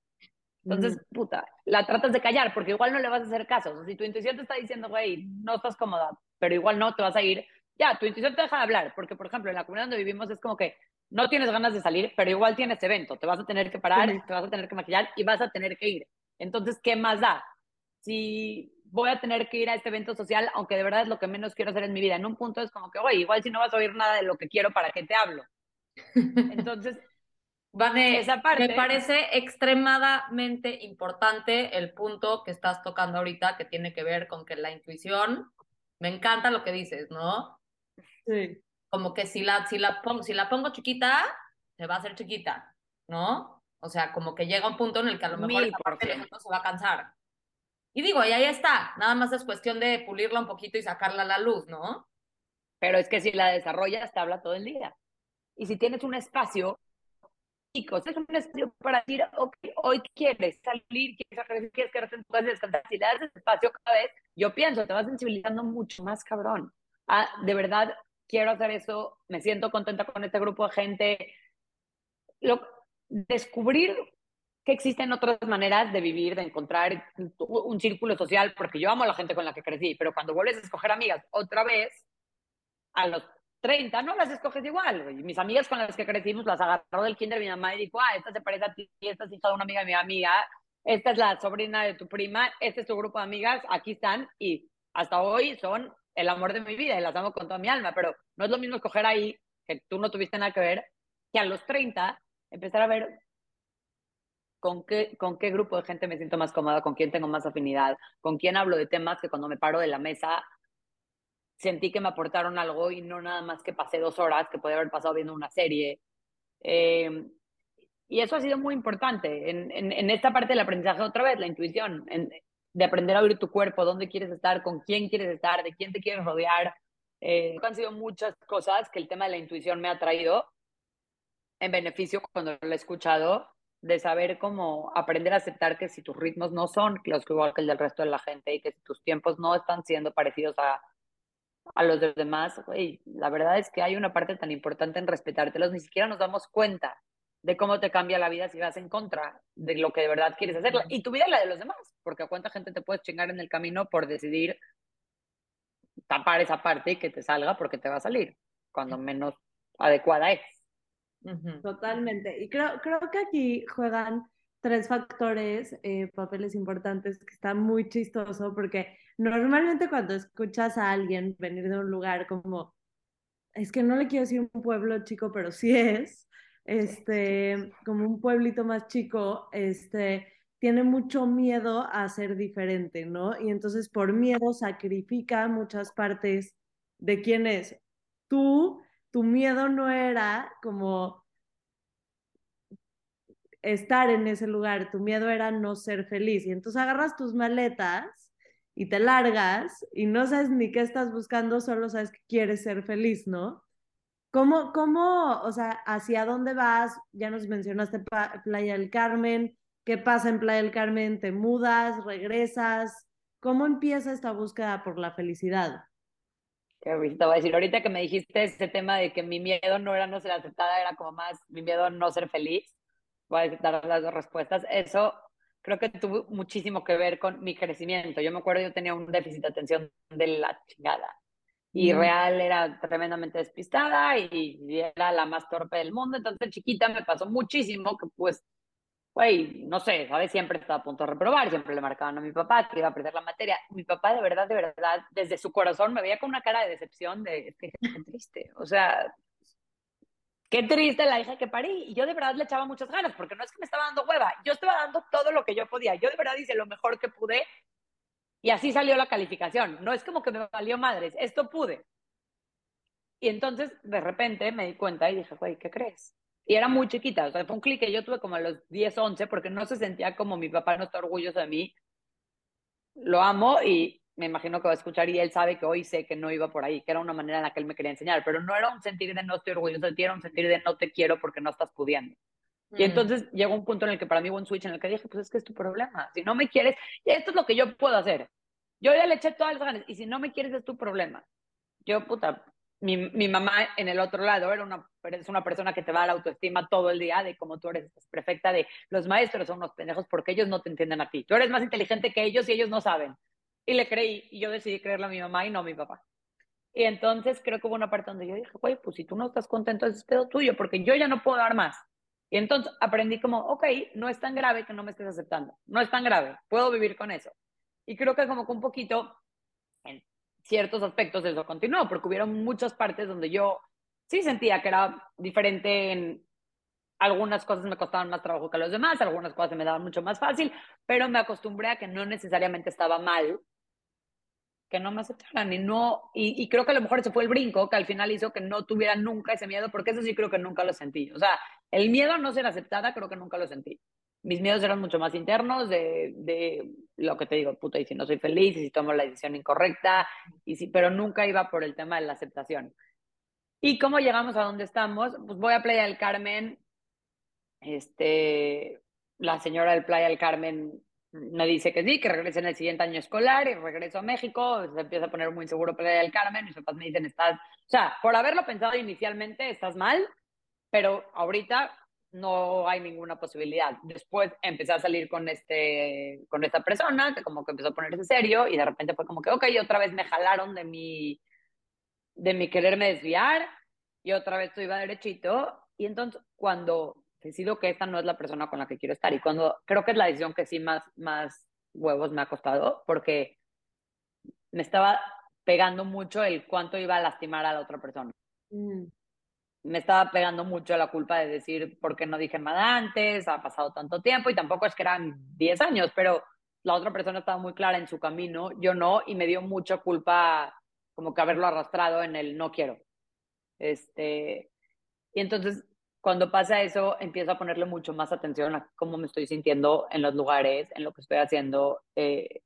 Entonces, puta, la tratas de callar porque igual no le vas a hacer caso. O sea, si tu intuición te está diciendo, güey, no estás cómoda, pero igual no te vas a ir, ya, tu intuición te deja de hablar. Porque, por ejemplo, en la comunidad donde vivimos es como que no tienes ganas de salir, pero igual tienes evento. Te vas a tener que parar, te vas a tener que maquillar y vas a tener que ir. Entonces, ¿qué más da? Si voy a tener que ir a este evento social, aunque de verdad es lo que menos quiero hacer en mi vida. En un punto es como que, oye, igual si no vas a oír nada de lo que quiero, ¿para qué te hablo? Entonces, Vane, esa parte, me parece extremadamente importante el punto que estás tocando ahorita, que tiene que ver con que la intuición, me encanta lo que dices, ¿no? Sí. Como que si la, si la, pongo, si la pongo chiquita, se va a hacer chiquita, ¿no? O sea, como que llega un punto en el que a lo mejor de se va a cansar. Y digo, y ahí está, nada más es cuestión de pulirla un poquito y sacarla a la luz, ¿no? Pero es que si la desarrollas, te habla todo el día. Y si tienes un espacio, chicos, es un espacio para decir, ok, hoy quieres salir, quieres hacer, quieres quedarte en tu casa descansar. Si le das espacio cada vez, yo pienso, te vas sensibilizando mucho más, cabrón. Ah, de verdad, quiero hacer eso, me siento contenta con este grupo de gente. Lo, descubrir que existen otras maneras de vivir, de encontrar un círculo social, porque yo amo a la gente con la que crecí, pero cuando vuelves a escoger amigas otra vez, a los 30 no las escoges igual. Y mis amigas con las que crecimos las agarró del kinder mi mamá y dijo, ah, esta se parece a ti, esta es hija de una amiga de mi amiga, esta es la sobrina de tu prima, este es tu grupo de amigas, aquí están y hasta hoy son el amor de mi vida y las amo con toda mi alma, pero no es lo mismo escoger ahí, que tú no tuviste nada que ver, que a los 30 empezar a ver con qué, con qué grupo de gente me siento más cómoda, con quién tengo más afinidad, con quién hablo de temas que cuando me paro de la mesa sentí que me aportaron algo y no nada más que pasé dos horas que podía haber pasado viendo una serie. Eh, y eso ha sido muy importante en, en, esta parte del aprendizaje otra vez, la intuición, de aprender a oír tu cuerpo, dónde quieres estar, con quién quieres estar, de quién te quieres rodear. Eh, han sido muchas cosas que el tema de la intuición me ha traído en beneficio cuando lo he escuchado de saber cómo aprender a aceptar que si tus ritmos no son los que igual que el del resto de la gente y que si tus tiempos no están siendo parecidos a, a los de los demás, güey, la verdad es que hay una parte tan importante en respetártelos, ni siquiera nos damos cuenta de cómo te cambia la vida si vas en contra de lo que de verdad quieres hacer. Y tu vida y la de los demás, porque a cuánta gente te puedes chingar en el camino por decidir tapar esa parte y que te salga porque te va a salir, cuando menos adecuada es. Totalmente. Y creo, creo que aquí juegan tres factores, eh, papeles importantes, que está muy chistoso, porque normalmente cuando escuchas a alguien venir de un lugar como, es que no le quiero decir un pueblo chico, pero sí es, este, como un pueblito más chico, este, tiene mucho miedo a ser diferente, ¿no? Y entonces por miedo sacrifica muchas partes de quién es. Tú, tu miedo no era como estar en ese lugar, tu miedo era no ser feliz. Y entonces agarras tus maletas y te largas y no sabes ni qué estás buscando, solo sabes que quieres ser feliz, ¿no? ¿Cómo, cómo, o sea, hacia dónde vas? Ya nos mencionaste Playa del Carmen. ¿Qué pasa en Playa del Carmen? ¿Te mudas? ¿Regresas? ¿Cómo empieza esta búsqueda por la felicidad? Te voy a decir, ahorita que me dijiste ese tema de que mi miedo no era no ser aceptada, era como más mi miedo no ser feliz. Voy a dar las dos respuestas. Eso creo que tuvo muchísimo que ver con mi crecimiento. Yo me acuerdo, yo tenía un déficit de atención de la chingada. Y Mm. real era tremendamente despistada y, y era la más torpe del mundo. Entonces, chiquita me pasó muchísimo que, pues, güey, no sé, ¿sabes? Siempre estaba a punto de reprobar, siempre le marcaban a mi papá que iba a perder la materia. Mi papá, de verdad, de verdad, desde su corazón me veía con una cara de decepción, de, qué triste. O sea, qué triste la hija que parí. Y yo de verdad le echaba muchas ganas, porque no es que me estaba dando hueva, yo estaba dando todo lo que yo podía. Yo de verdad hice lo mejor que pude y así salió la calificación. No es como que me valió madres, esto pude. Y entonces, de repente, me di cuenta y dije, güey, ¿qué crees? Y era muy chiquita, o sea, fue un clic que yo tuve como a los 10, 11, porque no se sentía como mi papá no está orgulloso de mí. Lo amo y me imagino que va a escuchar y él sabe que hoy sé que no iba por ahí, que era una manera en la que él me quería enseñar, pero no era un sentir de no estoy orgulloso de ti, era un sentir de no te quiero porque no estás pudiendo. Y Mm. entonces llegó un punto en el que para mí hubo un switch en el que dije, pues es que es tu problema. Si no me quieres, esto es lo que yo puedo hacer. Yo ya le eché todas las ganas. Y si no me quieres, es tu problema. Yo, puta, mi, mi mamá en el otro lado era una, es una persona que te va a la autoestima todo el día de cómo tú eres perfecta, de los maestros son unos pendejos porque ellos no te entienden a ti. Tú eres más inteligente que ellos y ellos no saben. Y le creí. Y yo decidí creerle a mi mamá y no a mi papá. Y entonces creo que hubo una parte donde yo dije, güey, pues si tú no estás contento, es pedo tuyo, porque yo ya no puedo dar más. Y entonces aprendí como, ok, no es tan grave que no me estés aceptando, no es tan grave, puedo vivir con eso. Y creo que como que un poquito, ciertos aspectos eso continuó, porque hubieron muchas partes donde yo sí sentía que era diferente en algunas cosas me costaban más trabajo que los demás, algunas cosas se me daban mucho más fácil, pero me acostumbré a que no necesariamente estaba mal que no me aceptaran y no y, y, creo que a lo mejor ese fue el brinco que al final hizo que no tuviera nunca ese miedo porque eso sí creo que nunca lo sentí. O sea el miedo a no ser aceptada creo que nunca lo sentí mis miedos eran mucho más internos de, de lo que te digo puta y si no soy feliz y si tomo la decisión incorrecta y si pero nunca iba por el tema de la aceptación. Y cómo llegamos a donde estamos pues voy a Playa del Carmen este la señora del Playa del Carmen me dice que sí, que regrese en el siguiente año escolar y regreso a México, se empieza a poner muy inseguro Playa del Carmen, mis papás me dicen, estás, o sea, por haberlo pensado inicialmente, estás mal, pero ahorita no hay ninguna posibilidad. Después empecé a salir con, este, con esta persona, que como que empezó a ponerse serio, y de repente fue como que, ok, otra vez me jalaron de mi, de mi quererme desviar, y otra vez todo iba derechito, y entonces cuando decido que esta no es la persona con la que quiero estar. Y cuando creo que es la decisión que sí más, más huevos me ha costado, porque me estaba pegando mucho el cuánto iba a lastimar a la otra persona. Mm. Me estaba pegando mucho la culpa de decir por qué no dije nada antes, ha pasado tanto tiempo y tampoco es que eran 10 años, pero la otra persona estaba muy clara en su camino, yo no, y me dio mucha culpa como que haberlo arrastrado en el no quiero. Este, y entonces cuando pasa eso, empiezo a ponerle mucho más atención a cómo me estoy sintiendo en los lugares, en lo que estoy haciendo. Eh,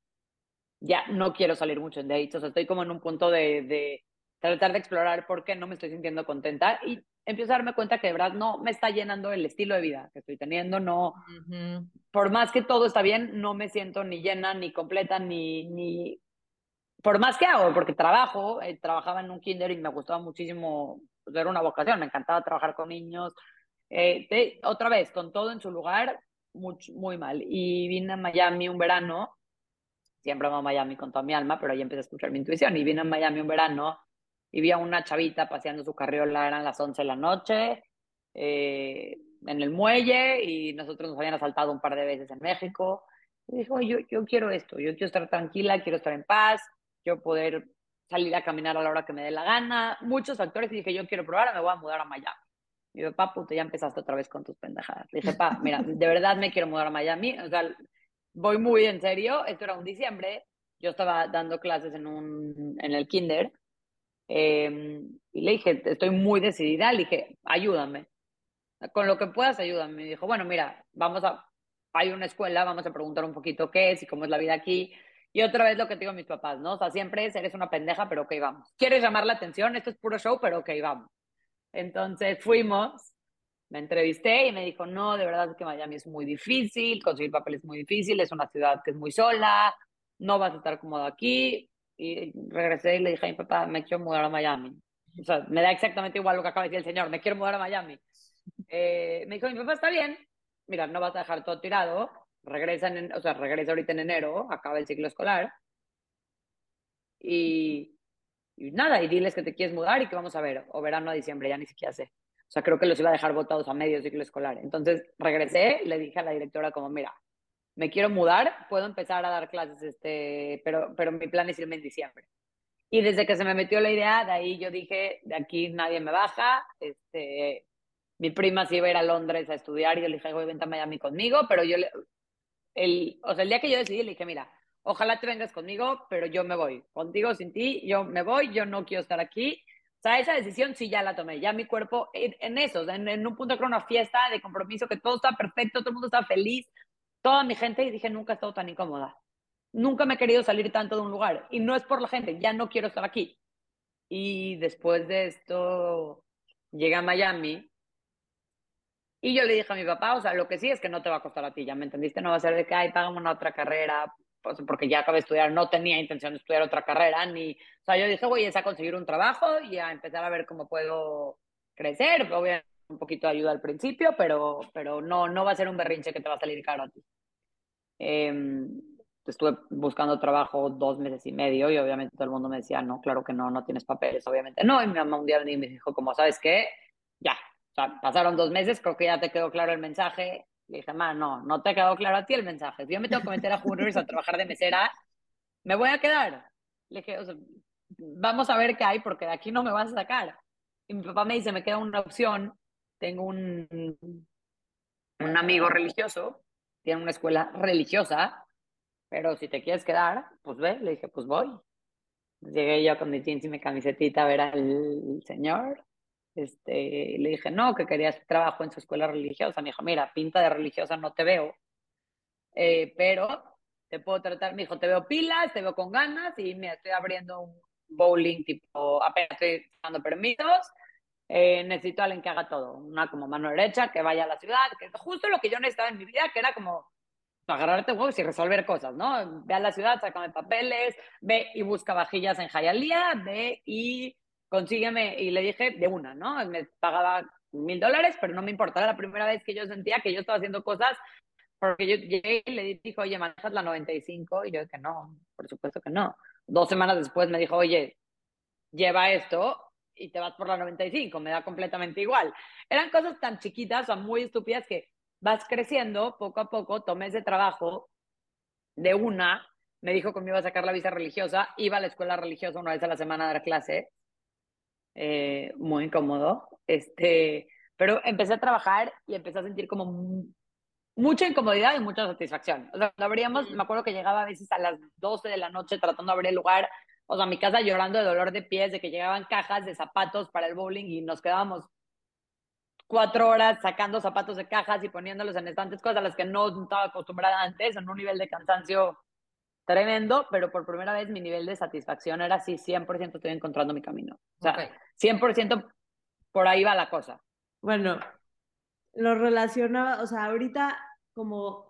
ya no quiero salir mucho en dates, o sea, estoy como en un punto de, de, tratar de explorar por qué no me estoy sintiendo contenta y empiezo a darme cuenta que de verdad no me está llenando el estilo de vida que estoy teniendo, no, Uh -huh. por más que todo está bien, no me siento ni llena, ni completa, ni, ni, por más que hago, porque trabajo, eh, trabajaba en un kinder y me gustaba muchísimo, pues, era una vocación, me encantaba trabajar con niños, eh, de, otra vez, con todo en su lugar, muy, muy mal. Y vine a Miami un verano siempre amo Miami con toda mi alma, pero ahí empecé a escuchar mi intuición y vine a Miami un verano y vi a una chavita paseando su carriola, eran las 11 de la noche, eh, en el muelle y nosotros nos habían asaltado un par de veces en México. Y dije, yo, yo quiero esto, yo quiero estar tranquila, quiero estar en paz, quiero poder salir a caminar a la hora que me dé la gana, muchos factores y dije, yo quiero probar, me voy a mudar a Miami. Y yo, pa, puto, ya empezaste otra vez con tus pendejadas. Dije, pa, mira, de verdad me quiero mudar a Miami, o sea, voy muy en serio, esto era un diciembre, yo estaba dando clases en, un, en el kinder, eh, y le dije, estoy muy decidida, le dije, ayúdame, con lo que puedas, ayúdame. Me dijo, bueno, mira, vamos a, hay una escuela, vamos a preguntar un poquito qué es y cómo es la vida aquí. Y otra vez lo que digo a mis papás, ¿no? O sea, siempre es, eres una pendeja, pero ok, vamos. ¿Quieres llamar la atención? Esto es puro show, pero ok, vamos. Entonces fuimos, me entrevisté y me dijo, no, de verdad que Miami es muy difícil, conseguir papel es muy difícil, es una ciudad que es muy sola, no vas a estar cómodo aquí. Y regresé y le dije a mi papá, me quiero mudar a Miami. O sea, me da exactamente igual lo que acaba de decir el señor, me quiero mudar a Miami. Eh, me dijo, mi papá está bien, mira, no vas a dejar todo tirado, regresa, en, o sea, regresa ahorita en enero, acaba el ciclo escolar. Y, y nada, y diles que te quieres mudar y que vamos a ver, o verano a diciembre, ya ni siquiera sé. O sea, creo que los iba a dejar votados a medio ciclo escolar. Entonces regresé, le dije a la directora como, mira, me quiero mudar, puedo empezar a dar clases, este, pero, pero mi plan es irme en diciembre. Y desde que se me metió la idea, de ahí yo dije, de aquí nadie me baja, este, mi prima se iba a ir a Londres a estudiar y yo le dije, voy, vente a Miami conmigo, pero yo, el, o sea, el día que yo decidí, le dije, mira, ojalá te vengas conmigo, pero yo me voy, contigo, sin ti, yo me voy, yo no quiero estar aquí. O sea, esa decisión sí ya la tomé, ya mi cuerpo, en, eso, en, en, un punto era una fiesta de compromiso, que todo estaba perfecto, todo el mundo estaba feliz, toda mi gente, y dije, nunca he estado tan incómoda. Nunca me he querido salir tanto de un lugar. Y no es por la gente, ya no quiero estar aquí. Y después de esto, llegué a Miami y yo le dije a mi papá, o sea, lo que sí es que no te va a costar a ti, ¿ya me entendiste? No va a ser de que, ay, págame una otra carrera, pues, porque ya acabé de estudiar, no tenía intención de estudiar otra carrera, ni, o sea, yo dije, voy a conseguir un trabajo y a empezar a ver cómo puedo crecer, obviamente un poquito de ayuda al principio, pero, pero no, no va a ser un berrinche que te va a salir caro a ti. Eh, estuve buscando trabajo dos meses y medio y obviamente todo el mundo me decía, no, claro que no, no tienes papeles, obviamente no, y mi mamá un día me dijo, como, ¿sabes qué? Ya, pasaron dos meses, creo que ya te quedó claro el mensaje. Le dije, ma, no, no te quedó claro a ti el mensaje. Si yo me tengo que meter a Hooters a trabajar de mesera, me voy a quedar. Le dije, o sea, vamos a ver qué hay porque de aquí no me vas a sacar. Y mi papá me dice, me queda una opción. Tengo un, un amigo religioso, tiene una escuela religiosa, pero si te quieres quedar, pues ve. Le dije, pues voy. Llegué yo con mi jeans y mi camisetita a ver al señor este, le dije, no, que querías trabajo en su escuela religiosa. Me dijo, mira, pinta de religiosa no te veo, eh, pero te puedo tratar. Me dijo, te veo pilas, te veo con ganas y me estoy abriendo un bowling tipo, apenas estoy dando permisos. Eh, necesito a alguien que haga todo, una como mano derecha, que vaya a la ciudad, que es justo lo que yo necesitaba en mi vida, que era como agarrarte huevos y resolver cosas, ¿no? Ve a la ciudad, sácame papeles, ve y busca vajillas en Jayalía, ve y consígueme, y le dije de una, ¿no? Me pagaba mil dólares, pero no me importaba, la primera vez que yo sentía que yo estaba haciendo cosas, porque yo llegué y le dije, oye, manejas la 95, y yo dije, no, por supuesto que no. Dos semanas después me dijo, oye, lleva esto y te vas por la 95, me da completamente igual. Eran cosas tan chiquitas o muy estúpidas que vas creciendo poco a poco, tomé ese trabajo de una, me dijo que me iba a sacar la visa religiosa, iba a la escuela religiosa una vez a la semana a dar clase, eh, muy incómodo. Este, pero empecé a trabajar y empecé a sentir como mucha incomodidad y mucha satisfacción. O sea, abríamos, me acuerdo que llegaba a veces a las 12 de la noche tratando de abrir el lugar, o sea, mi casa llorando de dolor de pies, de que llegaban cajas de zapatos para el bowling y nos quedábamos cuatro horas sacando zapatos de cajas y poniéndolos en estantes, cosas a las que no estaba acostumbrada antes, en un nivel de cansancio tremendo, pero por primera vez mi nivel de satisfacción era así, 100% estoy encontrando mi camino. O sea, 100% por ahí va la cosa. Bueno, lo relacionaba, o sea, ahorita como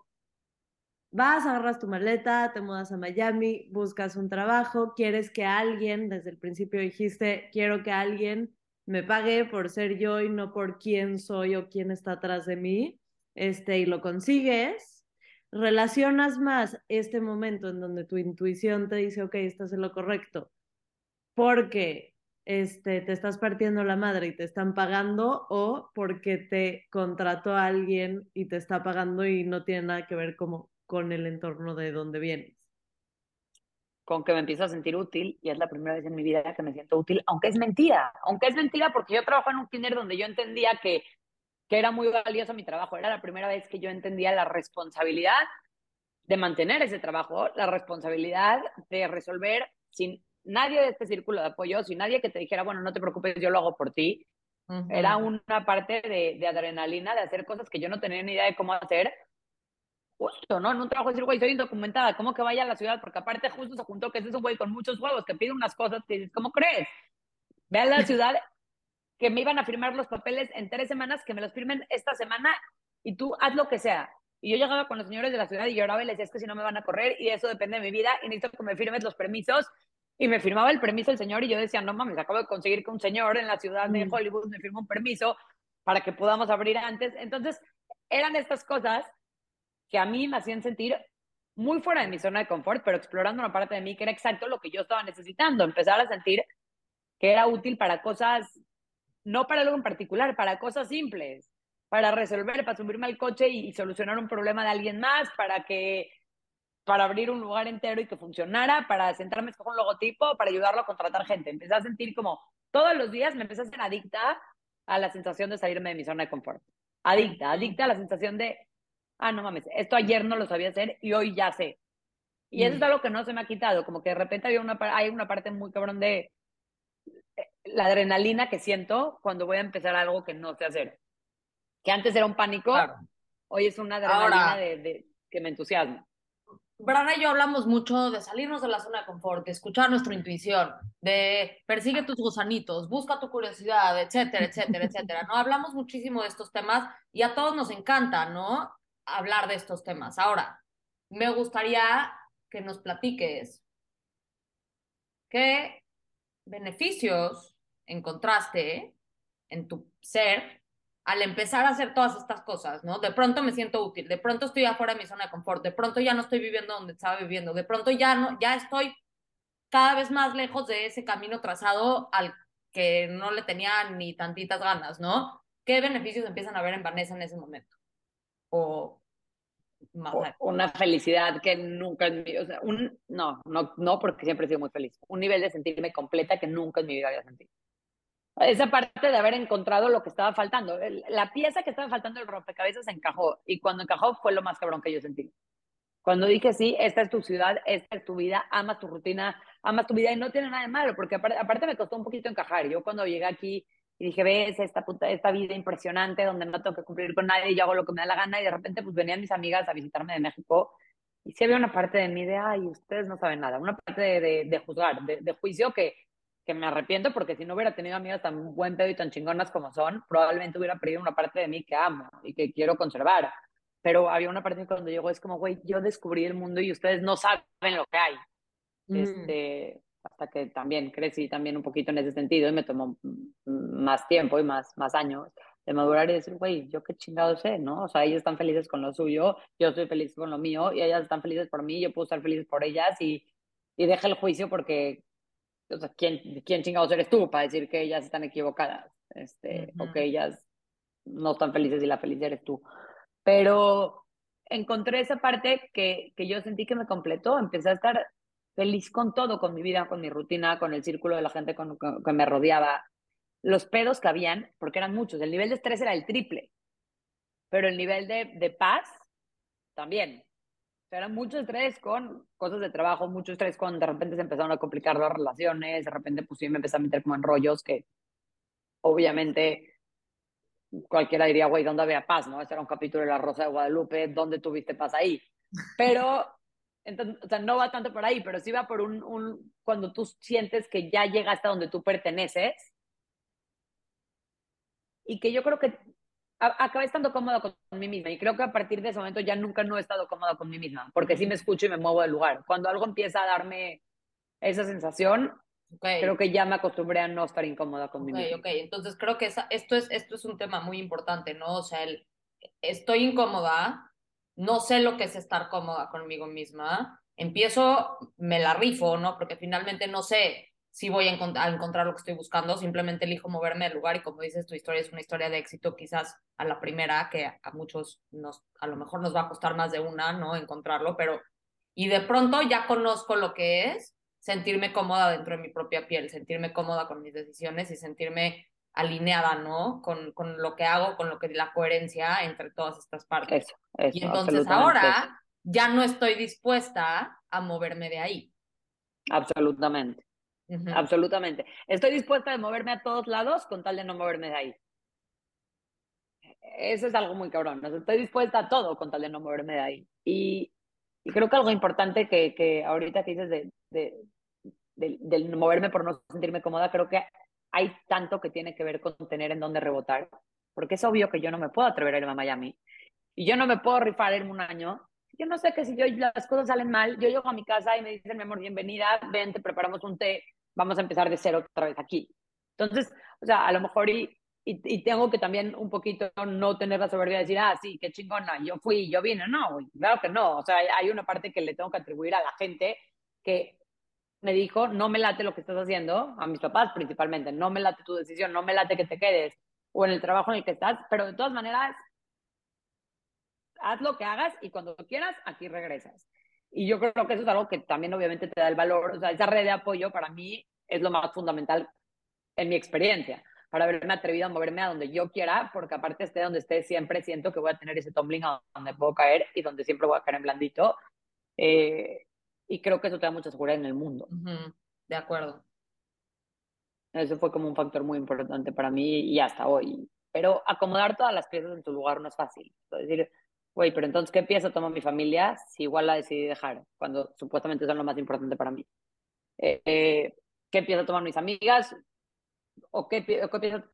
vas, agarras tu maleta, te mudas a Miami, buscas un trabajo, quieres que alguien, desde el principio dijiste, quiero que alguien me pague por ser yo y no por quién soy o quién está atrás de mí, este, y lo consigues relacionas más este momento en donde tu intuición te dice, ok, estás en lo correcto, porque este, te estás partiendo la madre y te están pagando o porque te contrató a alguien y te está pagando y no tiene nada que ver como con el entorno de donde vienes. Con que me empiezo a sentir útil y es la primera vez en mi vida que me siento útil, aunque es mentira, aunque es mentira porque yo trabajo en un kinder donde yo entendía que, que era muy valioso mi trabajo, era la primera vez que yo entendía la responsabilidad de mantener ese trabajo, la responsabilidad de resolver sin nadie de este círculo de apoyo, sin nadie que te dijera, bueno, no te preocupes, yo lo hago por ti. Era una parte de, de, adrenalina, de hacer cosas que yo no tenía ni idea de cómo hacer. Justo, ¿no? En un trabajo decir, güey, soy indocumentada, ¿cómo que vaya a la ciudad? Porque aparte justo se juntó que es un güey con muchos huevos, que pide unas cosas que dices, ¿cómo crees? Ve a la ciudad que me iban a firmar los papeles en tres semanas, que me los firmen esta semana y tú haz lo que sea. Y yo llegaba con los señores de la ciudad y lloraba y les decía, es que si no me van a correr y eso depende de mi vida y necesito que me firmes los permisos y me firmaba el permiso el señor y yo decía, no mames, acabo de conseguir que un señor en la ciudad de mm. Hollywood me firme un permiso para que podamos abrir antes. Entonces, eran estas cosas que a mí me hacían sentir muy fuera de mi zona de confort, pero explorando una parte de mí que era exacto lo que yo estaba necesitando, empezar a sentir que era útil para cosas, no para algo en particular, para cosas simples, para resolver, para subirme al coche y solucionar un problema de alguien más, para que para abrir un lugar entero y que funcionara, para sentarme con un logotipo, para ayudarlo a contratar gente. Empecé a sentir como todos los días me empecé a ser adicta a la sensación de salirme de mi zona de confort. Adicta, adicta a la sensación de, ah, no mames, esto ayer no lo sabía hacer y hoy ya sé. Y eso es mm. algo que no se me ha quitado, como que de repente había una, hay una parte muy cabrón de eh, la adrenalina que siento cuando voy a empezar algo que no sé hacer. Que antes era un pánico, hoy es una adrenalina de, de, que me entusiasma. Brana y yo hablamos mucho de salirnos de la zona de confort, de escuchar nuestra intuición, de persigue tus gusanitos, busca tu curiosidad, etcétera, etcétera, etcétera. ¿no? Hablamos muchísimo de estos temas y a todos nos encanta, ¿no? Hablar de estos temas. Ahora, me gustaría que nos platiques qué beneficios encontraste en tu ser al empezar a hacer todas estas cosas, ¿no? De pronto me siento útil, de pronto estoy afuera de mi zona de confort, de pronto ya no estoy viviendo donde estaba viviendo, de pronto ya no, ya estoy cada vez más lejos de ese camino trazado al que no le tenía ni tantitas ganas, ¿no? ¿Qué beneficios empiezan a ver en Vanessa en ese momento? O una felicidad que nunca en mi, o sea, un, no, no, no, porque siempre he sido muy feliz. Un nivel de sentirme completa que nunca en mi vida había sentido esa parte de haber encontrado lo que estaba faltando. La pieza que estaba faltando el rompecabezas encajó y cuando encajó fue lo más cabrón que yo sentí. Cuando dije, sí, esta es tu ciudad, esta es tu vida, amas tu rutina, amas tu vida y no tiene nada de malo, porque aparte, me costó un poquito encajar. Yo cuando llegué aquí y dije, ves, esta, puta, esta vida impresionante donde no tengo que cumplir con nadie y yo hago lo que me da la gana y de repente pues venían mis amigas a visitarme de México y sí había una parte de mí de, ay, ustedes no saben nada, una parte de, de, juzgar, de, de, juicio que que me arrepiento porque si no hubiera tenido amigas tan buen pedo y tan chingonas como son, probablemente hubiera perdido una parte de mí que amo y que quiero conservar. Pero había una parte cuando llegó, es como, güey, yo descubrí el mundo y ustedes no saben lo que hay. Mm. Este, hasta que también crecí también un poquito en ese sentido y me tomó más tiempo y más, más años de madurar y decir, güey, yo qué chingado sé, ¿no? O sea, ellos están felices con lo suyo, yo estoy feliz con lo mío y ellas están felices por mí, yo puedo estar feliz por ellas y, y deja el juicio porque o sea, ¿quién, quién chingados eres tú para decir que ellas están equivocadas? Este, O que ellas no están felices y la feliz eres tú. Pero encontré esa parte que, que yo sentí que me completó. Empecé a estar feliz con todo, con mi vida, con mi rutina, con el círculo de la gente con, que me rodeaba. Los pedos que habían, porque eran muchos. El nivel de estrés era el triple. Pero el nivel de, de paz también era mucho estrés con cosas de trabajo, mucho estrés con de repente se empezaron a complicar las relaciones, de repente pues sí me empecé a meter como en rollos que obviamente cualquiera diría, güey, ¿dónde había paz? ¿No? Este era un capítulo de La Rosa de Guadalupe, ¿dónde tuviste paz ahí? Pero, entonces, o sea, no va tanto por ahí, pero sí va por un, un, cuando tú sientes que ya llegaste a donde tú perteneces y que yo creo que acabé estando cómoda con mí misma y creo que a partir de ese momento ya nunca no he estado cómoda con mí misma, porque sí me escucho y me muevo del lugar. Cuando algo empieza a darme esa sensación, creo que ya me acostumbré a no estar incómoda con mí misma. Ok, entonces creo que esto, es, esto es un tema muy importante, ¿no? O sea, el, estoy incómoda no sé lo que es estar cómoda conmigo misma, empiezo, me la rifo, ¿no? Porque finalmente no sé si voy a, a encontrar lo que estoy buscando, simplemente elijo moverme del lugar y como dices, tu historia es una historia de éxito quizás a la primera, que a muchos nos, a lo mejor nos va a costar más de una, ¿no? Encontrarlo, pero, y de pronto ya conozco lo que es sentirme cómoda dentro de mi propia piel, sentirme cómoda con mis decisiones y sentirme alineada, ¿no? Con, con lo que hago, con lo que la coherencia entre todas estas partes. Eso, eso. y entonces ahora ya no estoy dispuesta a moverme de ahí. Absolutamente, Ujú. absolutamente. Estoy dispuesta a moverme a todos lados con tal de no moverme de ahí. Eso es algo muy cabrón. estoy dispuesta a todo con tal de no moverme de ahí. Y, y creo que algo importante que, que ahorita que dices de, de, del- del moverme por no sentirme cómoda, creo que hay tanto que tiene que ver con tener en dónde rebotar. Porque es obvio que yo no me puedo atrever a irme a Miami. Y yo no me puedo rifar en un año. Yo no sé que si yo, las cosas salen mal, yo llego a mi casa y me dicen, mi amor, bienvenida, ven, te preparamos un té, vamos a empezar de cero otra vez aquí. Entonces, o sea, a lo mejor y, y, y tengo que también un poquito no tener la soberbia de decir, ah, sí, qué chingona, yo fui, yo vine. No, claro que no. O sea, hay una parte que le tengo que atribuir a la gente que me dijo, no me late lo que estás haciendo, a mis papás principalmente, no me late tu decisión, no me late que te quedes o en el trabajo en el que estás, pero de todas maneras, haz lo que hagas y cuando quieras, aquí regresas. Y yo creo que eso es algo que también obviamente te da el valor, o sea, esa red de apoyo para mí es lo más fundamental en mi experiencia, para haberme atrevido a moverme a donde yo quiera, porque aparte esté donde esté, siempre siento que voy a tener ese tumbling a donde puedo caer y donde siempre voy a caer en blandito. Eh, y creo que eso te da mucha seguridad en el mundo. Ujú, De acuerdo. Eso fue como un factor muy importante para mí y hasta hoy. Pero acomodar todas las piezas en su lugar no es fácil. Es decir, güey, pero entonces, ¿qué pieza toma mi familia si igual la decidí dejar cuando supuestamente son lo más importante para mí? Eh, eh, ¿Qué pieza toman mis amigas? ¿O qué, o qué pieza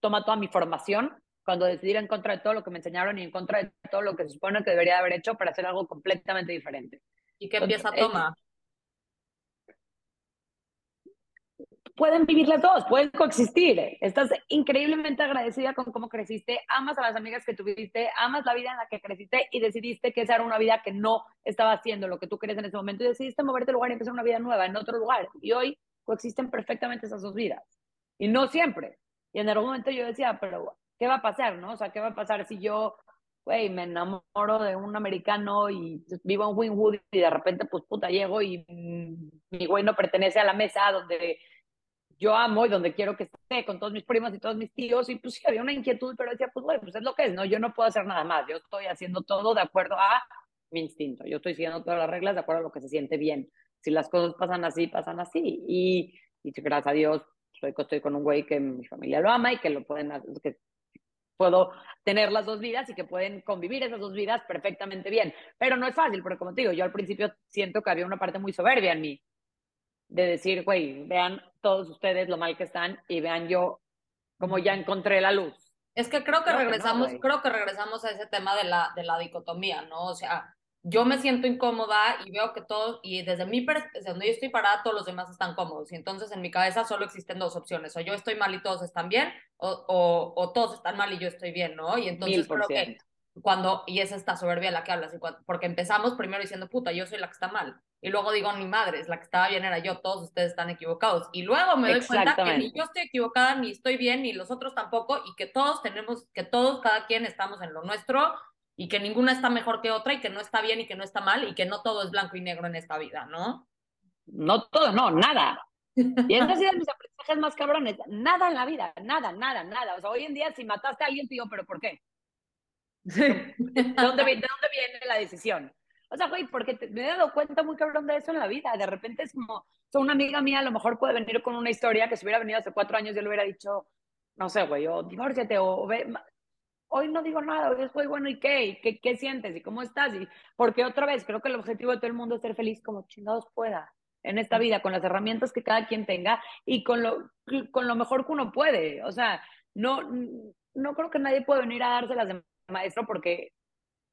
toma toda mi formación cuando decidí ir en contra de todo lo que me enseñaron y en contra de todo lo que se supone que debería haber hecho para hacer algo completamente diferente? ¿Y qué pieza es- toma? pueden vivir las dos, pueden coexistir. Estás increíblemente agradecida con cómo creciste, amas a las amigas que tuviste, amas la vida en la que creciste y decidiste que esa era una vida que no estaba haciendo lo que tú querías en ese momento y decidiste moverte de lugar y empezar una vida nueva en otro lugar. Y hoy coexisten perfectamente esas dos vidas. Y no siempre. Y en algún momento yo decía, pero ¿qué va a pasar, no? O sea, ¿qué va a pasar si yo, güey, me enamoro de un americano y vivo en Wynwood y de repente, pues puta, llego y mi güey no pertenece a la mesa donde yo amo y donde quiero que esté con todos mis primos y todos mis tíos y pues sí, había una inquietud, pero decía, pues güey, pues es lo que es, ¿no? Yo no puedo hacer nada más, yo estoy haciendo todo de acuerdo a mi instinto, yo estoy siguiendo todas las reglas de acuerdo a lo que se siente bien. Si las cosas pasan así, pasan así. Y, y gracias a Dios, estoy, estoy con un güey que mi familia lo ama y que lo pueden, que puedo tener las dos vidas y que pueden convivir esas dos vidas perfectamente bien. Pero no es fácil, porque como te digo, yo al principio siento que había una parte muy soberbia en mí, de decir, güey, vean todos ustedes lo mal que están y vean yo como ya encontré la luz. Es que creo que Creo que no, regresamos, creo que regresamos a ese tema de la, de la dicotomía, ¿no? O sea, yo me siento incómoda y veo que todos, y desde mi pers- desde donde yo estoy parada, todos los demás están cómodos. Y entonces en mi cabeza solo existen dos opciones, o yo estoy mal y todos están bien, o, o, o todos están mal y yo estoy bien, ¿no? Y entonces Mil por creo que cuando, y es esta soberbia de la que hablas, y porque empezamos primero diciendo, puta, yo soy la que está mal. Y luego digo, ni madres, la que estaba bien era yo, todos ustedes están equivocados. Y luego me doy cuenta que ni yo estoy equivocada, ni estoy bien, ni los otros tampoco, y que todos tenemos, que todos, cada quien estamos en lo nuestro, y que ninguna está mejor que otra, y que no está bien y que no está mal, y que no todo es blanco y negro en esta vida, ¿no? No todo, no, nada. Y ese ha sido de mis aprendizajes más cabrones. Nada en la vida, nada, nada, nada. O sea, hoy en día si mataste a alguien, digo, ¿pero por qué? ¿De dónde, ¿De dónde viene la decisión? O sea, güey, porque te- me he dado cuenta muy cabrón de eso en la vida. De repente es como, o sea, una amiga mía a lo mejor puede venir con una historia que si hubiera venido hace cuatro años yo le hubiera dicho, no sé, güey, o divórciate, o ve, hoy no digo nada, hoy es, güey, bueno, ¿y qué? ¿Y qué? ¿Qué sientes? ¿Y cómo estás? Y porque otra vez, creo que el objetivo de todo el mundo es ser feliz como chingados pueda en esta vida, con las herramientas que cada quien tenga y con lo, con lo mejor que uno puede. O sea, no, no creo que nadie pueda venir a dárselas de maestro porque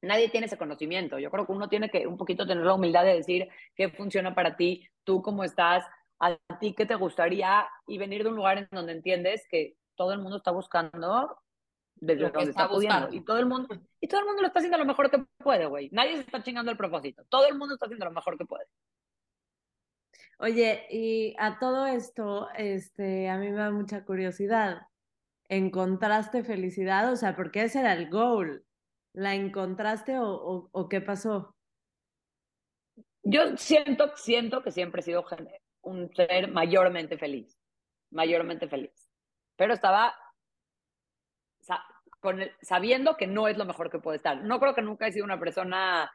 nadie tiene ese conocimiento. Yo creo que uno tiene que un poquito tener la humildad de decir qué funciona para ti, tú cómo estás, a ti qué te gustaría y venir de un lugar en donde entiendes que todo el mundo está buscando desde Lo que donde está está, pudiendo. Y todo el mundo, y todo el mundo lo está haciendo lo mejor que puede, güey. Nadie se está chingando el propósito. Todo el mundo está haciendo lo mejor que puede. Oye, y a todo esto, este, a mí me da mucha curiosidad. ¿Encontraste felicidad? O sea, porque ese era el goal. ¿La encontraste o, o- o qué pasó? Yo siento, siento que siempre he sido un ser mayormente feliz, mayormente feliz. Pero estaba sabiendo que no es lo mejor que puede estar. No creo que nunca he sido una persona,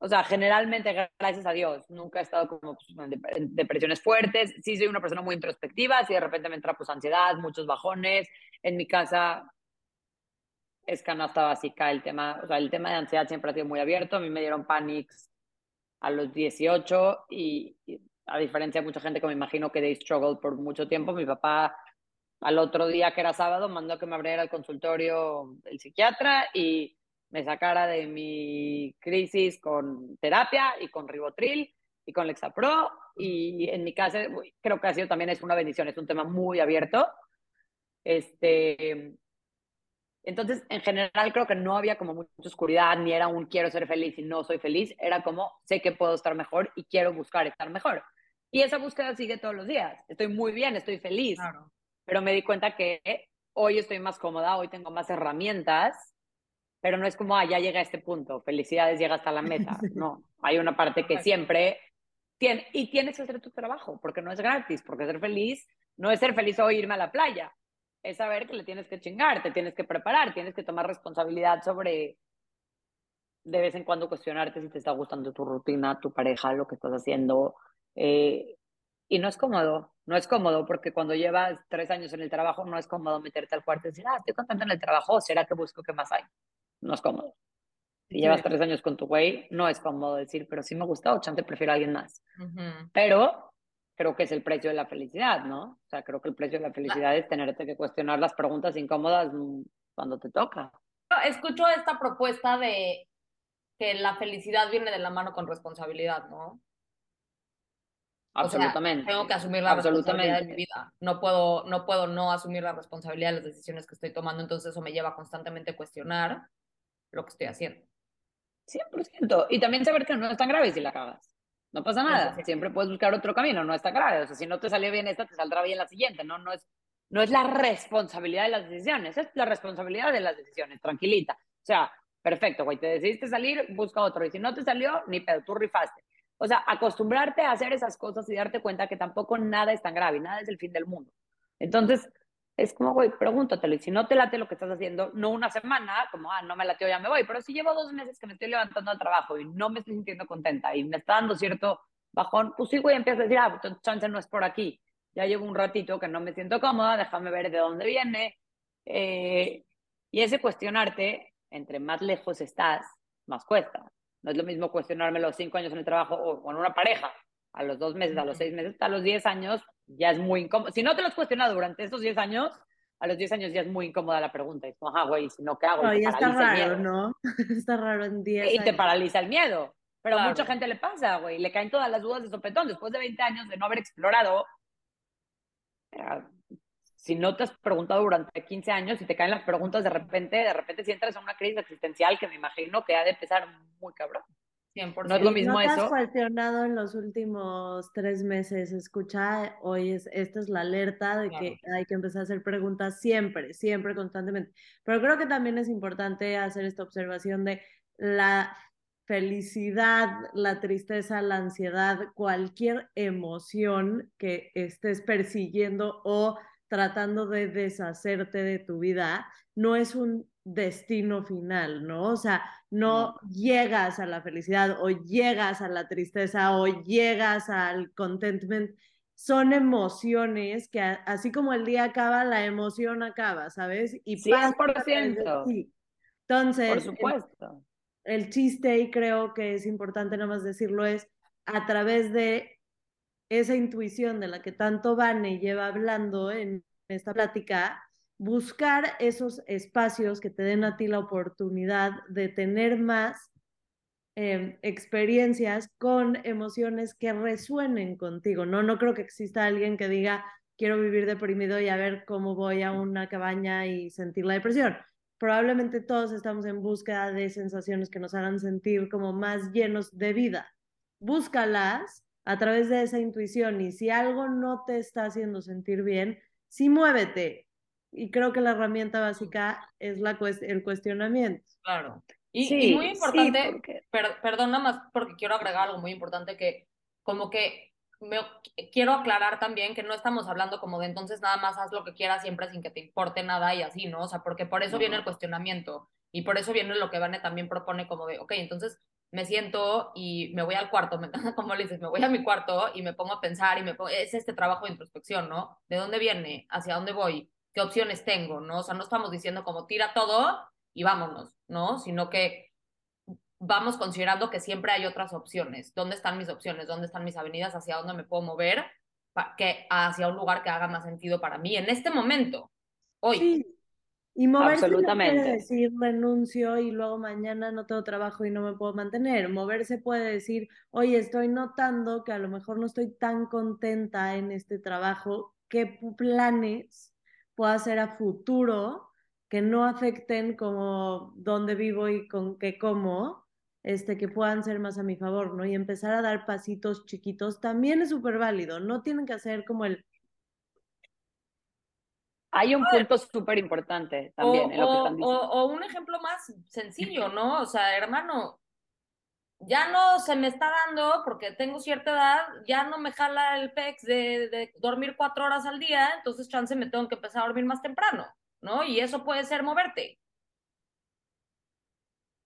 o sea, generalmente, gracias a Dios, nunca he estado como pues, en dep- en depresiones fuertes. Sí soy una persona muy introspectiva, si de repente me entra pues ansiedad, muchos bajones. En mi casa es canasta básica el tema, o sea, el tema de ansiedad siempre ha sido muy abierto. A mí me dieron panics a los 18 y, a diferencia de mucha gente que me imagino que they struggled por mucho tiempo, mi papá al otro día que era sábado mandó que me abriera el consultorio el psiquiatra y me sacara de mi crisis con terapia y con ribotril y con Lexapro y en mi casa creo que ha sido también es una bendición, es un tema muy abierto. Este, entonces, en general, creo que no había como mucha oscuridad, ni era un quiero ser feliz y no soy feliz, era como sé que puedo estar mejor y quiero buscar estar mejor. Y esa búsqueda sigue todos los días. Estoy muy bien, estoy feliz, Claro. Pero me di cuenta que hoy estoy más cómoda, hoy tengo más herramientas, pero no es como, ah, ya llega a este punto, felicidades, llega hasta la meta. No, hay una parte que siempre tiene, y tienes que hacer tu trabajo, porque no es gratis, porque ser feliz no es ser feliz o irme a la playa, es saber que le tienes que chingar, te tienes que preparar, tienes que tomar responsabilidad sobre de vez en cuando cuestionarte si te está gustando tu rutina, tu pareja, lo que estás haciendo. eh, y no es cómodo, no es cómodo porque cuando llevas tres años en el trabajo no es cómodo meterte al cuarto y decir, ah, estoy contento en el trabajo, ¿será que busco qué más hay? No es cómodo. Si Sí. llevas tres años con tu güey, no es cómodo decir, pero sí me gusta o chante prefiero a alguien más. Pero creo que es el precio de la felicidad, ¿no? O sea, creo que el precio de la felicidad es tenerte que cuestionar las preguntas incómodas mm, cuando te toca. Escucho esta propuesta de que la felicidad viene de la mano con responsabilidad, ¿no? O sea, Absolutamente. tengo que asumir la responsabilidad de mi Absolutamente. vida. No puedo, no puedo no asumir la responsabilidad de las decisiones que estoy tomando, entonces eso me lleva constantemente a cuestionar lo que estoy haciendo. 100%. Y también saber que no es tan grave si la cagas. No pasa nada. 100%. Siempre puedes buscar otro camino, no está grave. O sea, si no te salió bien esta, te saldrá bien la siguiente. No, no es, no es la responsabilidad de las decisiones, es la responsabilidad de las decisiones. Tranquilita. O sea, perfecto, güey. Te decidiste salir, busca otro. Y si no te salió, ni pedo, tú rifaste. O sea, acostumbrarte a hacer esas cosas y darte cuenta que tampoco nada es tan grave, nada es el fin del mundo. Entonces, es como, güey, pregúntatelo. Y si no te late lo que estás haciendo, no una semana, como, ah, no me latió, ya me voy. Pero si llevo dos meses que me estoy levantando al trabajo y no me estoy sintiendo contenta y me está dando cierto bajón, pues sí, güey, empiezas a decir, ah, pues, chance no es por aquí. Ya llevo un ratito que no me siento cómoda, déjame ver de dónde viene. Eh, y ese cuestionarte, entre más lejos estás, más cuesta. No es lo mismo cuestionarme los cinco años en el trabajo o con una pareja, a los dos meses, a los seis meses, a los diez años, ya es muy incómodo. Si no te lo has cuestionado durante estos diez años, a los diez años ya es muy incómoda la pregunta. Es como, ah, güey, si no, ¿qué hago? No, te ya está raro. ¿no? está raro en 10 Y te años. paraliza el miedo. Pero a Claro. mucha gente le pasa, güey. Le caen todas las dudas de sopetón. Después de 20 años de no haber explorado, si no te has preguntado durante 15 años y te caen las preguntas de repente, de repente si entras en una crisis existencial que me imagino que ha de empezar muy cabrón. 100%. No es lo ¿Y mismo ¿No te has eso. cuestionado en los últimos tres meses? Escucha, hoy es, esta es la alerta de que hay que empezar a hacer preguntas siempre, siempre, constantemente. Pero creo que también es importante hacer esta observación de la felicidad, la tristeza, la ansiedad, cualquier emoción que estés persiguiendo o tratando de deshacerte de tu vida, no es un destino final, ¿no? O sea, no, No. llegas a la felicidad o llegas a la tristeza o llegas al contentment. Son emociones que así como el día acaba, la emoción acaba, ¿sabes? Y pasa a través de 100%. ti. Entonces, Por el- supuesto. el chiste, y creo que es importante nada más decirlo, es a través de esa intuición de la que tanto Vane lleva hablando en esta plática, buscar esos espacios que te den a ti la oportunidad de tener más eh, experiencias con emociones que resuenen contigo, ¿no? No creo que exista alguien que diga, quiero vivir deprimido y a ver cómo voy a una cabaña y sentir la depresión. probablemente todos estamos en búsqueda de sensaciones que nos hagan sentir como más llenos de vida. Búscalas a través de esa intuición y si algo no te está haciendo sentir bien, sí muévete. Y creo que la herramienta básica es la cuest el cuestionamiento. Claro. Y, Sí, y muy sí, importante, porque- per- perdón nada más porque quiero agregar algo muy importante que como que me, quiero aclarar también que no estamos hablando como de entonces nada más haz lo que quieras siempre sin que te importe nada y así, ¿no? O sea, porque por eso No. viene el cuestionamiento y por eso viene lo que Vane también propone como de, ok, entonces me siento y me voy al cuarto, me como le dices, me voy a mi cuarto y me pongo a pensar y me pongo, es este trabajo de introspección, ¿no? ¿De dónde viene? ¿Hacia dónde voy? ¿Qué opciones tengo? ¿No? O sea, no estamos diciendo como tira todo y vámonos, ¿no? Sino que vamos considerando que siempre hay otras opciones. ¿Dónde están mis opciones? ¿Dónde están mis avenidas? ¿Hacia dónde me puedo mover? Que, hacia un lugar que haga más sentido para mí en este momento, hoy. Sí. Y moverse no Absolutamente. puede decir renuncio y luego mañana no tengo trabajo y no me puedo mantener. Moverse puede decir, oye, estoy notando que a lo mejor no estoy tan contenta en este trabajo. ¿Qué planes puedo hacer a futuro que no afecten como dónde vivo y con qué como? Este, que puedan ser más a mi favor, ¿no? Y empezar a dar pasitos chiquitos también es súper válido. No tienen que hacer como el Hay un punto súper importante también o, en lo que están diciendo. o- o un ejemplo más sencillo, ¿no? O sea, hermano, ya no se me está dando porque tengo cierta edad, ya no me jala el pex de, de dormir cuatro horas al día, entonces chance me tengo que empezar a dormir más temprano, ¿no? Y eso puede ser moverte.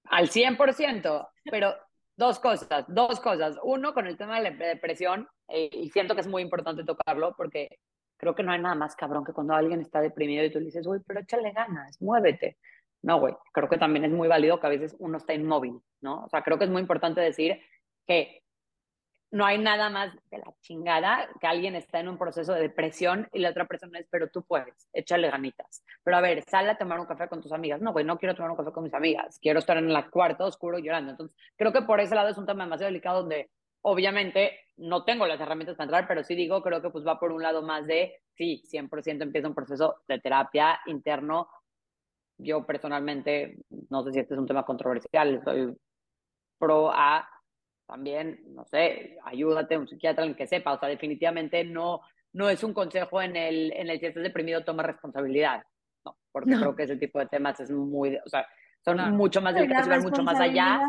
Al 100%, pero dos cosas, dos cosas. Uno, con el tema de la depresión, eh, y siento que es muy importante tocarlo porque creo que no hay nada más cabrón que cuando alguien está deprimido y tú le dices, güey, pero échale ganas, muévete. No, güey, creo que también es muy válido que a veces uno está inmóvil, ¿no? O sea, creo que es muy importante decir que no hay nada más de la chingada que alguien está en un proceso de depresión y la otra persona es, pero tú puedes, échale ganitas. Pero a ver, sal a tomar un café con tus amigas. No, güey, no quiero tomar un café con mis amigas, quiero estar en el cuarto oscuro llorando. Entonces, creo que por ese lado es un tema demasiado delicado donde obviamente no tengo las herramientas para entrar, pero sí digo, creo que pues va por un lado más de, sí, 100% empieza un proceso de terapia interno. Yo personalmente, no sé si este es un tema controversial, estoy pro a también, no sé, ayúdate, un psiquiatra, alguien que sepa, o sea, definitivamente no, no es un consejo en el, en el si estás deprimido, toma responsabilidad, no, porque No. creo que ese tipo de temas es muy, o sea, son Claro. mucho más delicados mucho más allá.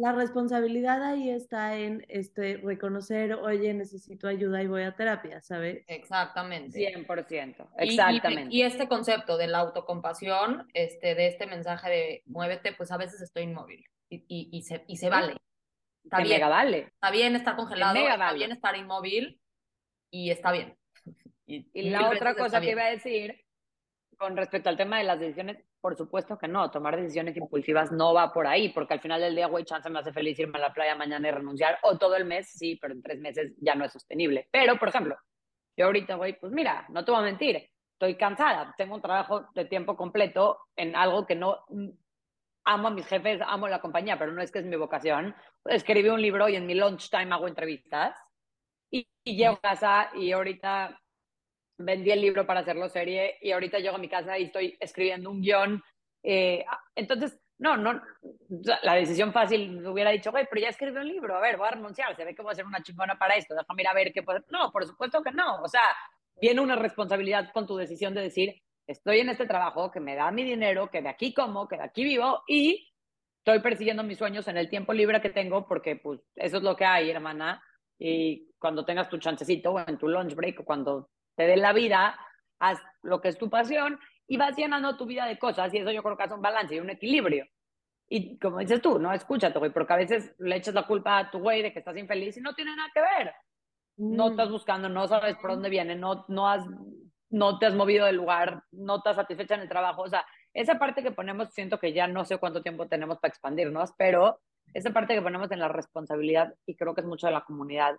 Responsabilidad- La responsabilidad ahí está en este, reconocer, oye, necesito ayuda y voy a terapia, ¿sabes? Exactamente. 100%, Y- y- exactamente. Y, este concepto de la autocompasión, este, de este mensaje de muévete, pues a veces estoy inmóvil y, y, y se, y se vale. Está que bien. mega vale. Está bien estar congelado, mega está vale. bien estar inmóvil y está bien. Y la otra cosa que iba a decir con respecto al tema de las decisiones, por supuesto que no, tomar decisiones impulsivas no va por ahí, porque al final del día, güey, chance me hace feliz irme a la playa mañana y renunciar, o todo el mes, sí, pero en tres meses ya no es sostenible. Pero, por ejemplo, yo ahorita, güey, pues mira, no te voy a mentir, estoy cansada, tengo un trabajo de tiempo completo en algo que no mm, amo a mis jefes, amo la compañía, pero no es que es mi vocación. Escribí un libro y en mi lunchtime hago entrevistas y, y llego a casa y ahorita vendí el libro para hacerlo serie y ahorita llego a mi casa y estoy escribiendo un guion. eh, entonces, no, no, la decisión fácil hubiera dicho, güey, pero ya escribí un libro, a ver, voy a renunciar, se ve que voy a ser una chingona para esto, déjame ir a ver qué puedo. No, por supuesto que no, o sea, viene una responsabilidad con tu decisión de decir, estoy en este trabajo que me da mi dinero, que de aquí como, que de aquí vivo y estoy persiguiendo mis sueños en el tiempo libre que tengo porque pues eso es lo que hay, hermana. Y cuando tengas tu chancecito o en tu lunch break o cuando te dé la vida, haz lo que es tu pasión y vas llenando tu vida de cosas y eso yo creo que hace un balance y un equilibrio. Y como dices tú, no escúchate, güey, porque a veces le echas la culpa a tu güey de que estás infeliz y no tiene nada que ver. No Mm. estás buscando, no sabes por dónde viene, no, no, has, no te has movido del lugar, no estás satisfecha en el trabajo. O sea, esa parte que ponemos, siento que ya no sé cuánto tiempo tenemos para expandirnos, pero esa parte que ponemos en la responsabilidad, y creo que es mucho de la comunidad,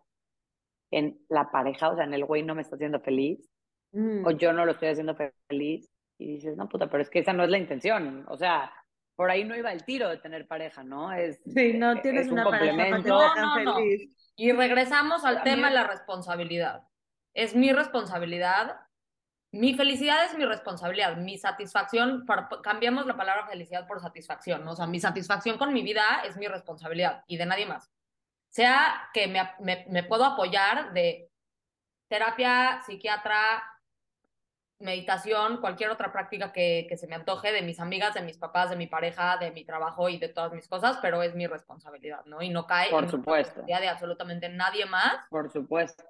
en la pareja, o sea, en el güey no me está haciendo feliz, Mm. o yo no lo estoy haciendo feliz, y dices, no, puta, pero es que esa no es la intención. O sea, por ahí no iba el tiro de tener pareja, ¿no? Es, Sí, no tienes es un una pareja para que te complemento. No, no, no. Y regresamos al A tema de la responsabilidad. Es mi responsabilidad mi felicidad es mi responsabilidad, mi satisfacción, para- cambiamos la palabra felicidad por satisfacción, ¿no? o sea, mi satisfacción con mi vida es mi responsabilidad y de nadie más. Sea que me, me, me puedo apoyar de terapia, psiquiatra, meditación, cualquier otra práctica que, que se me antoje de mis amigas, de mis papás, de mi pareja, de mi trabajo y de todas mis cosas, pero es mi responsabilidad, ¿no? Y no cae Por en la supuesto. responsabilidad de absolutamente nadie más Por supuesto.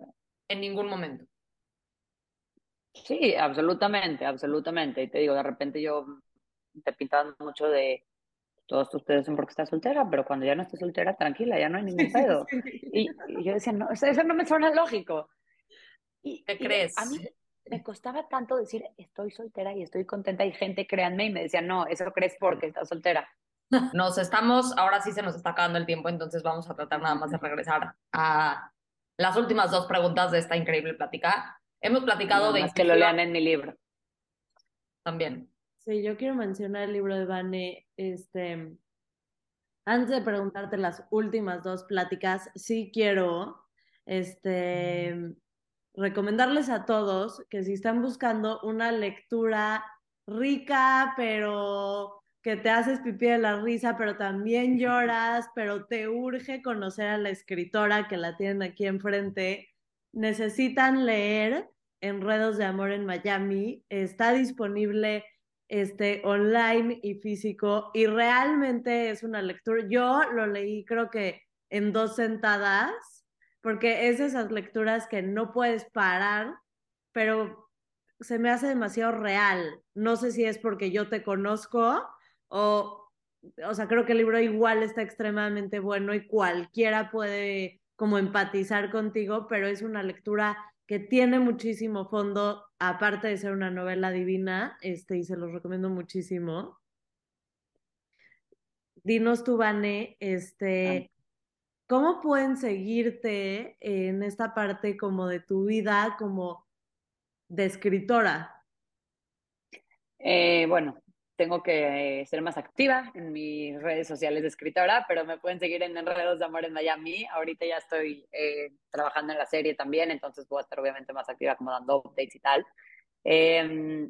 en ningún momento. Sí, absolutamente, absolutamente. Y te digo, de repente yo te pintaban mucho de todos ustedes son porque estás soltera, pero cuando ya no estés soltera, tranquila, ya no hay ningún pedo. Y, y yo decía, no, eso, eso no me suena lógico. Y, ¿Qué y crees? A mí me costaba tanto decir, estoy soltera y estoy contenta. Y gente, créanme, y me decía, no, eso crees porque estás soltera. Nos estamos, ahora sí se nos está acabando el tiempo, entonces vamos a tratar nada más de regresar a las últimas dos preguntas de esta increíble plática. Hemos platicado Nada de más que lo lean en mi libro. también. Sí, yo quiero mencionar el libro de Vane, este, antes de preguntarte las últimas dos pláticas, sí quiero, este, recomendarles a todos que si están buscando una lectura rica, pero que te haces pipí de la risa, pero también lloras, pero te urge conocer a la escritora que la tienen aquí enfrente, necesitan leer Enredos de Amor en Miami. Está disponible este, online y físico y realmente es una lectura. Yo lo leí creo que en dos sentadas, porque es esas lecturas que no puedes parar, pero se me hace demasiado real. No sé si es porque yo te conozco o, o sea, creo que el libro igual está extremadamente bueno y cualquiera puede como empatizar contigo, pero es una lectura que tiene muchísimo fondo, aparte de ser una novela divina, este, y se los recomiendo muchísimo. Dinos tú, Vane, este, ¿cómo pueden seguirte en esta parte como de tu vida como de escritora? Eh, bueno, tengo que ser más activa en mis redes sociales de escritora, pero me pueden seguir en Enredos de Amor en Miami. Ahorita ya estoy eh, trabajando en la serie también, entonces voy a estar obviamente más activa como dando updates y tal. Eh,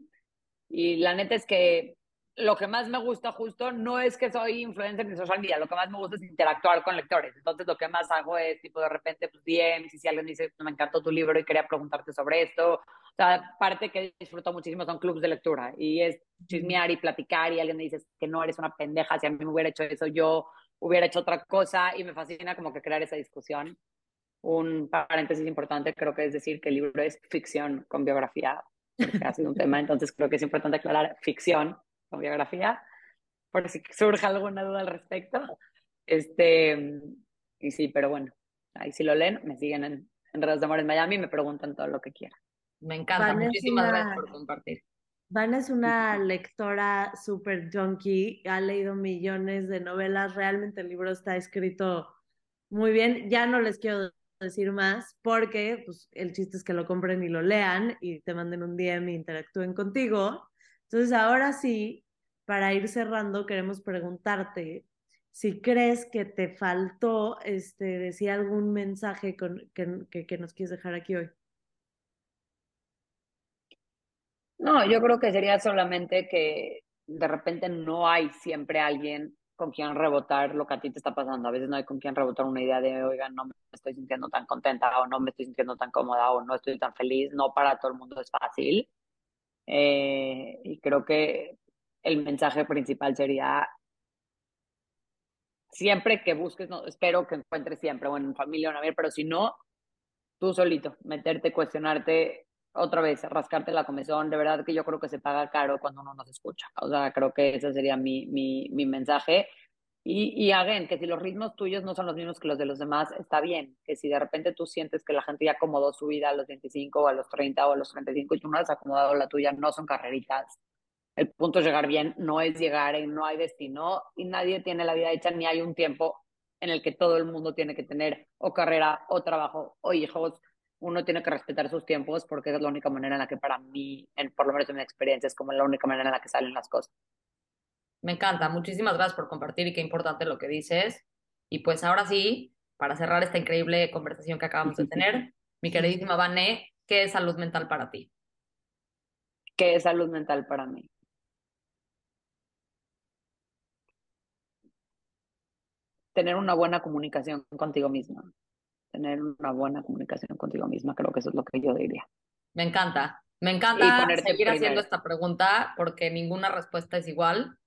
y la neta es que lo que más me gusta justo no es que soy influencer en social media, lo que más me gusta es interactuar con lectores. Entonces lo que más hago es tipo de repente pues DMs y si alguien dice me encantó tu libro y quería preguntarte sobre esto. O sea, parte que disfruto muchísimo son clubes de lectura y es chismear y platicar y alguien me dice que no eres una pendeja, si a mí me hubiera hecho eso yo hubiera hecho otra cosa y me fascina como que crear esa discusión. Un paréntesis importante creo que es decir que el libro es ficción con biografía, porque ha sido un tema, entonces creo que es importante aclarar ficción con biografía, por si surge alguna duda al respecto. Este, y sí, pero bueno, ahí si lo leen, me siguen en, en Redes de Amor en Miami y me preguntan todo lo que quieran. Me encanta. Van, Muchísimas una- gracias por compartir. Van es una lectora súper junkie, ha leído millones de novelas, realmente el libro está escrito muy bien. Ya no les quiero decir más porque pues, el chiste es que lo compren y lo lean y te manden un DM e interactúen contigo. Entonces, ahora sí, para ir cerrando, queremos preguntarte si crees que te faltó este, decir algún mensaje que, que, que nos quieres dejar aquí hoy. No, yo creo que sería solamente que de repente no hay siempre alguien con quien rebotar lo que a ti te está pasando. A veces no hay con quien rebotar una idea de, oigan, no me estoy sintiendo tan contenta o no me estoy sintiendo tan cómoda o no estoy tan feliz. No para todo el mundo es fácil. Eh, y creo que el mensaje principal sería siempre que busques, no, espero que encuentres siempre, bueno, en familia o en pero si no, tú solito, meterte, cuestionarte otra vez, rascarte la comezón, de verdad que yo creo que se paga caro cuando uno no se escucha. O sea, creo que ese sería mi, mi, mi mensaje. Y, y again, que si los ritmos tuyos no son los mismos que los de los demás, está bien. Que si de repente tú sientes que la gente ya acomodó su vida a los 25 o a los 30 o a los 35 y tú no has acomodado la tuya, no son carreritas. El punto es llegar bien, no es llegar en no hay destino y nadie tiene la vida hecha ni hay un tiempo en el que todo el mundo tiene que tener o carrera o trabajo o hijos. Uno tiene que respetar sus tiempos porque es la única manera en la que para mí, en, por lo menos en mi experiencia, es como la única manera en la que salen las cosas. Me encanta. Muchísimas gracias por compartir y qué importante lo que dices. Y pues ahora sí, para cerrar esta increíble conversación que acabamos de tener, mi queridísima Vané, ¿qué es salud mental para ti? ¿Qué es salud mental para mí? Tener una buena comunicación contigo misma. Tener una buena comunicación contigo misma, creo que eso es lo que yo diría. Me encanta. Me encanta seguir haciendo esta pregunta porque ninguna respuesta es igual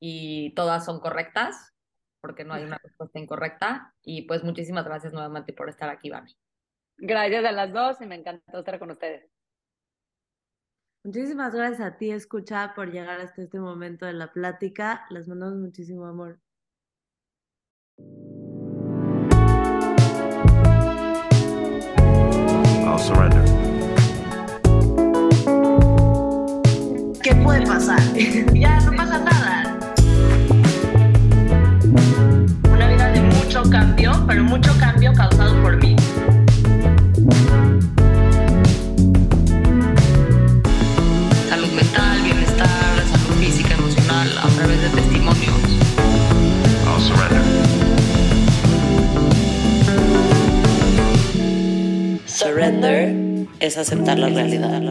y todas son correctas porque no hay una respuesta incorrecta. Y pues muchísimas gracias nuevamente por estar aquí, Vani. Gracias a las dos y me encantó estar con ustedes. Muchísimas gracias a ti, escucha, por llegar hasta este momento de la plática. Les mandamos muchísimo amor. I'll surrender. ¿Qué puede pasar? ya no pasa nada. Cambio, pero mucho cambio causado por mí. Salud mental, bienestar, salud física, emocional, a través de testimonios. I'll surrender. Surrender es aceptar la realidad.